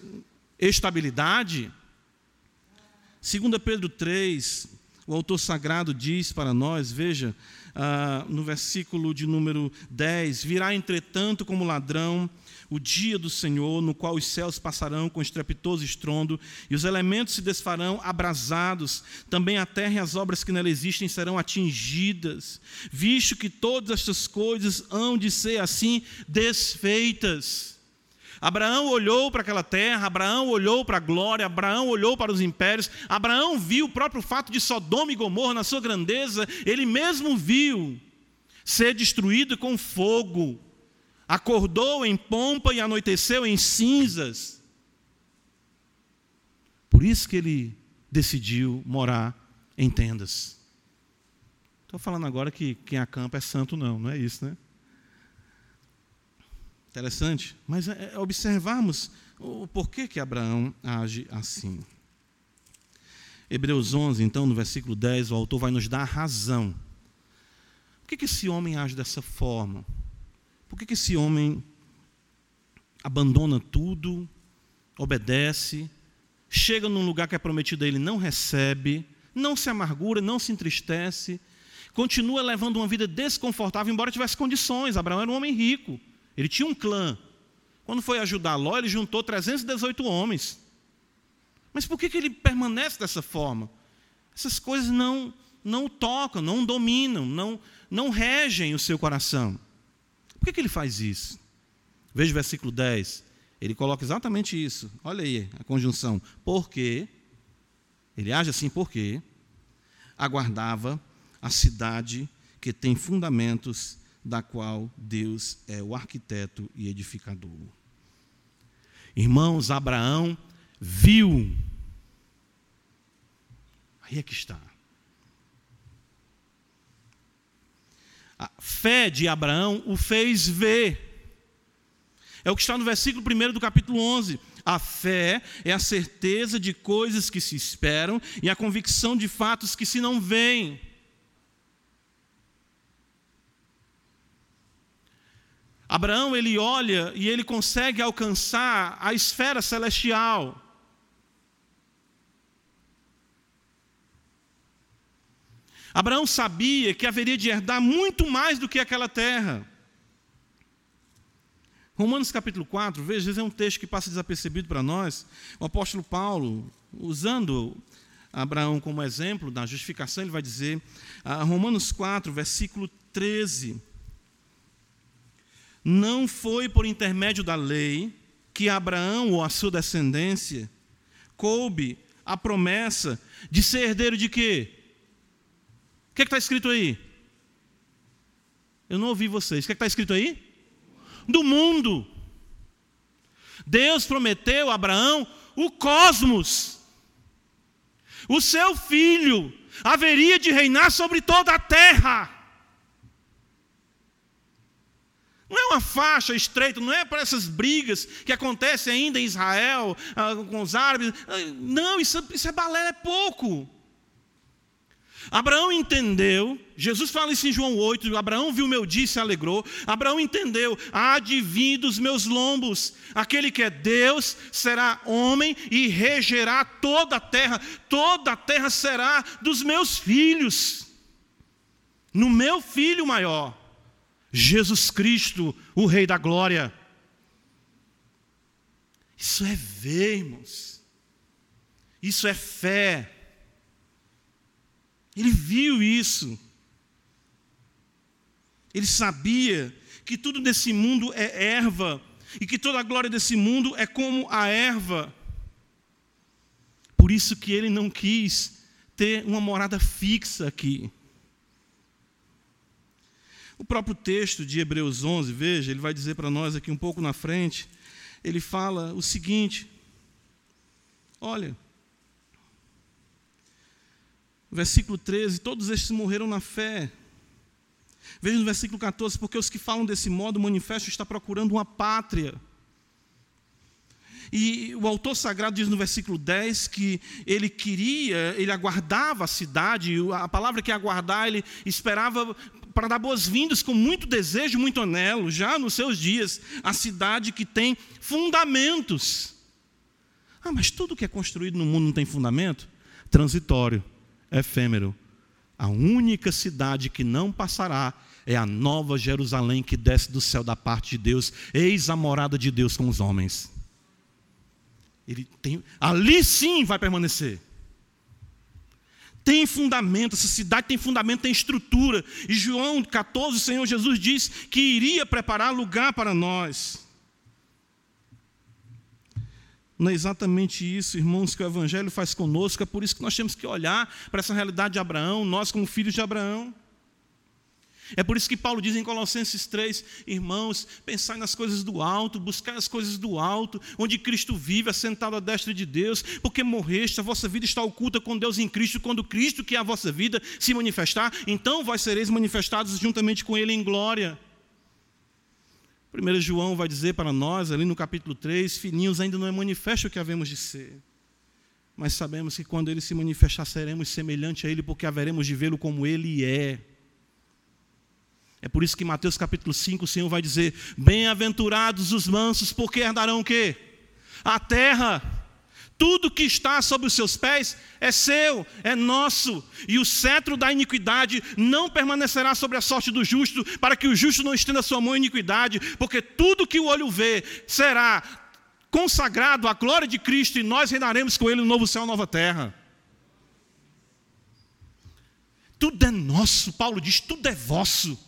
estabilidade. 2 Pedro 3, o autor sagrado diz para nós, veja, ah, no versículo de número 10: Virá entretanto como ladrão o dia do Senhor, no qual os céus passarão com estrepitoso estrondo, e os elementos se desfarão abrasados, também a terra e as obras que nela existem serão atingidas, visto que todas estas coisas hão de ser assim desfeitas. Abraão olhou para aquela terra, Abraão olhou para a glória, Abraão olhou para os impérios, Abraão viu o próprio fato de Sodoma e Gomorra na sua grandeza, ele mesmo viu ser destruído com fogo acordou em pompa e anoiteceu em cinzas. Por isso que ele decidiu morar em tendas. Estou falando agora que quem acampa é santo, não, não é isso, né? Interessante, mas é, é observarmos o porquê que Abraão age assim. Hebreus 11, então, no versículo 10, o autor vai nos dar a razão. Por que, que esse homem age dessa forma? Por que, que esse homem abandona tudo, obedece, chega num lugar que é prometido a ele, não recebe, não se amargura, não se entristece, continua levando uma vida desconfortável, embora tivesse condições. Abraão era um homem rico, ele tinha um clã. Quando foi ajudar Ló, ele juntou 318 homens. Mas por que, que ele permanece dessa forma? Essas coisas não, não tocam, não dominam, não, não regem o seu coração. Por que, que ele faz isso? Veja o versículo 10. Ele coloca exatamente isso. Olha aí a conjunção. Porque, ele age assim porque aguardava a cidade que tem fundamentos, da qual Deus é o arquiteto e edificador. Irmãos, Abraão viu. Aí é que está. A fé de Abraão o fez ver. É o que está no versículo 1 do capítulo 11. A fé é a certeza de coisas que se esperam e a convicção de fatos que se não veem. Abraão ele olha e ele consegue alcançar a esfera celestial. Abraão sabia que haveria de herdar muito mais do que aquela terra. Romanos capítulo 4, veja, é um texto que passa desapercebido para nós. O apóstolo Paulo, usando Abraão como exemplo da justificação, ele vai dizer, ah, Romanos 4, versículo 13: Não foi por intermédio da lei que Abraão ou a sua descendência coube a promessa de ser herdeiro de quê? Que está escrito aí? Eu não ouvi vocês. O que está escrito aí? do mundo. Deus prometeu a Abraão o cosmos. O seu filho haveria de reinar sobre toda a terra. Não é uma faixa estreita, não é para essas brigas que acontecem ainda em Israel ah, com os árabes. Ah, não, isso, isso é balé, é pouco. Abraão entendeu, Jesus fala isso em João 8, Abraão viu meu dia e se alegrou. Abraão entendeu, há de vir dos meus lombos, aquele que é Deus será homem e regerá toda a terra, toda a terra será dos meus filhos, no meu filho maior, Jesus Cristo, o Rei da Glória. Isso é ver, irmãos, isso é fé. Ele viu isso. Ele sabia que tudo desse mundo é erva e que toda a glória desse mundo é como a erva. Por isso que ele não quis ter uma morada fixa aqui. O próprio texto de Hebreus 11, veja, ele vai dizer para nós aqui um pouco na frente, ele fala o seguinte: Olha, Versículo 13: Todos estes morreram na fé. Veja no versículo 14: Porque os que falam desse modo, o manifesto está procurando uma pátria. E o autor sagrado diz no versículo 10 que ele queria, ele aguardava a cidade, a palavra que é aguardar, ele esperava para dar boas-vindas com muito desejo, muito anelo, já nos seus dias, a cidade que tem fundamentos. Ah, mas tudo que é construído no mundo não tem fundamento? Transitório efêmero. A única cidade que não passará é a nova Jerusalém que desce do céu da parte de Deus, eis a morada de Deus com os homens. Ele tem, ali sim vai permanecer. Tem fundamento, essa cidade tem fundamento, tem estrutura. E João 14, o Senhor Jesus diz que iria preparar lugar para nós. Não é exatamente isso, irmãos, que o Evangelho faz conosco, é por isso que nós temos que olhar para essa realidade de Abraão, nós como filhos de Abraão. É por isso que Paulo diz em Colossenses 3, irmãos, pensai nas coisas do alto, buscai as coisas do alto, onde Cristo vive, assentado à destra de Deus, porque morreste, a vossa vida está oculta com Deus em Cristo, quando Cristo, que é a vossa vida, se manifestar, então vós sereis manifestados juntamente com Ele em glória. 1 João vai dizer para nós, ali no capítulo 3, filhinhos, ainda não é manifesto o que havemos de ser. Mas sabemos que quando ele se manifestar, seremos semelhante a ele, porque haveremos de vê-lo como ele é. É por isso que em Mateus capítulo 5 o Senhor vai dizer: Bem-aventurados os mansos, porque herdarão o quê? A terra. Tudo que está sobre os seus pés é seu, é nosso, e o cetro da iniquidade não permanecerá sobre a sorte do justo, para que o justo não estenda sua mão em iniquidade, porque tudo que o olho vê será consagrado à glória de Cristo, e nós reinaremos com Ele no novo céu nova terra. Tudo é nosso, Paulo diz, tudo é vosso.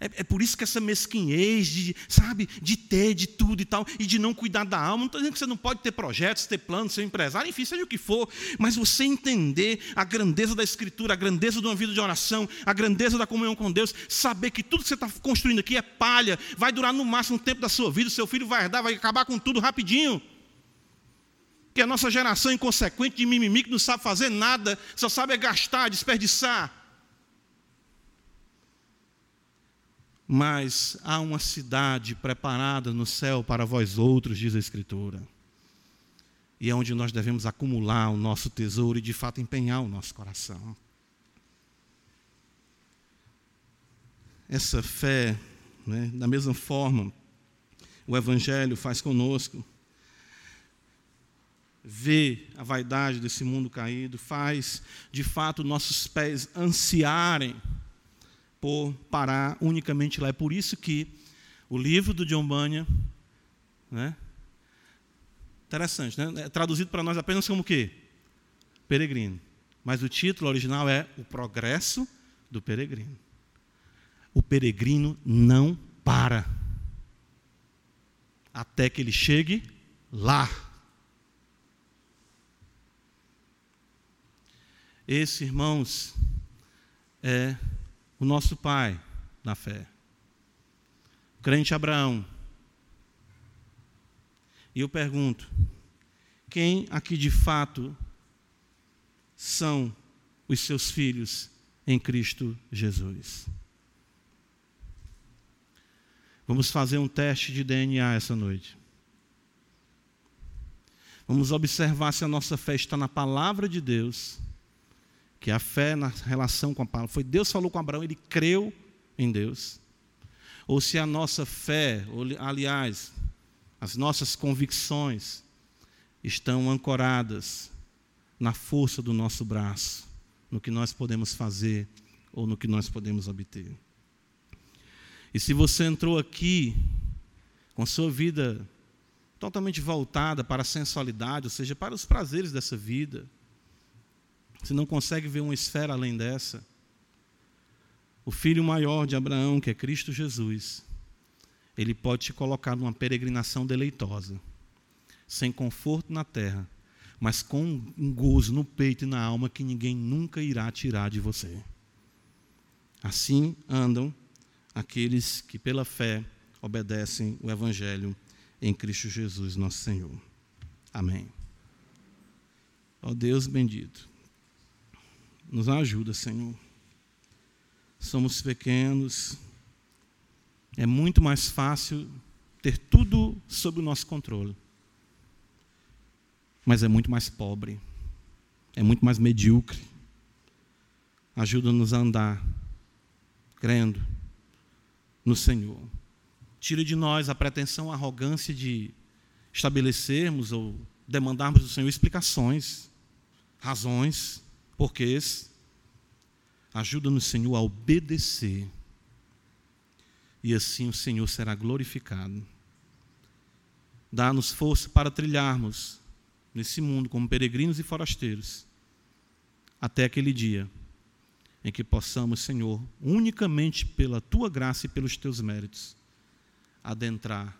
É, é, por isso que essa mesquinhez, de, sabe, de ter de tudo e tal, e de não cuidar da alma. Não estou dizendo que você não pode ter projetos, ter planos, ser empresário, enfim, seja o que for, mas você entender a grandeza da Escritura, a grandeza de uma vida de oração, a grandeza da comunhão com Deus, saber que tudo que você está construindo aqui é palha, vai durar no máximo o tempo da sua vida, o seu filho vai herdar, vai acabar com tudo rapidinho. Que a nossa geração inconsequente de mimimi que não sabe fazer nada, só sabe é gastar, desperdiçar. Mas há uma cidade preparada no céu para vós outros, diz a Escritura. E é onde nós devemos acumular o nosso tesouro e de fato empenhar o nosso coração. Essa fé, né, da mesma forma, o Evangelho faz conosco. Vê a vaidade desse mundo caído, faz de fato nossos pés ansiarem por parar unicamente lá. É por isso que o livro do John Bunyan, né? Interessante, né? É traduzido para nós apenas como quê? Peregrino. Mas o título original é O Progresso do Peregrino. O peregrino não para até que ele chegue lá. Esse, irmãos, é o nosso Pai na fé. crente Abraão. E eu pergunto: quem aqui de fato são os seus filhos em Cristo Jesus? Vamos fazer um teste de DNA essa noite. Vamos observar se a nossa fé está na palavra de Deus, que a fé na relação com a palavra. Foi Deus falou com Abraão, ele creu em Deus. Ou se a nossa fé, aliás, as nossas convicções estão ancoradas na força do nosso braço, no que nós podemos fazer ou no que nós podemos obter. E se você entrou aqui com sua vida totalmente voltada para a sensualidade, ou seja, para os prazeres dessa vida, você não consegue ver uma esfera além dessa, o filho maior de Abraão, que é Cristo Jesus, ele pode te colocar numa peregrinação deleitosa, sem conforto na terra, mas com um gozo no peito e na alma que ninguém nunca irá tirar de você. Assim andam aqueles que pela fé obedecem o Evangelho em Cristo Jesus, nosso Senhor. Amém. Ó Deus bendito, nos ajuda, Senhor. Somos pequenos, é muito mais fácil ter tudo sob o nosso controle, mas é muito mais pobre, é muito mais medíocre. Ajuda-nos a andar crendo no Senhor. Tira de nós a pretensão, a arrogância de estabelecermos ou demandarmos do Senhor explicações, razões, porquês. Ajuda-nos, Senhor, a obedecer. E assim o Senhor será glorificado. Dá-nos força para trilharmos nesse mundo como peregrinos e forasteiros, até aquele dia em que possamos, Senhor, unicamente pela tua graça e pelos teus méritos, adentrar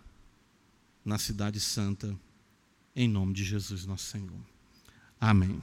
na cidade santa, em nome de Jesus, nosso Senhor. Amém.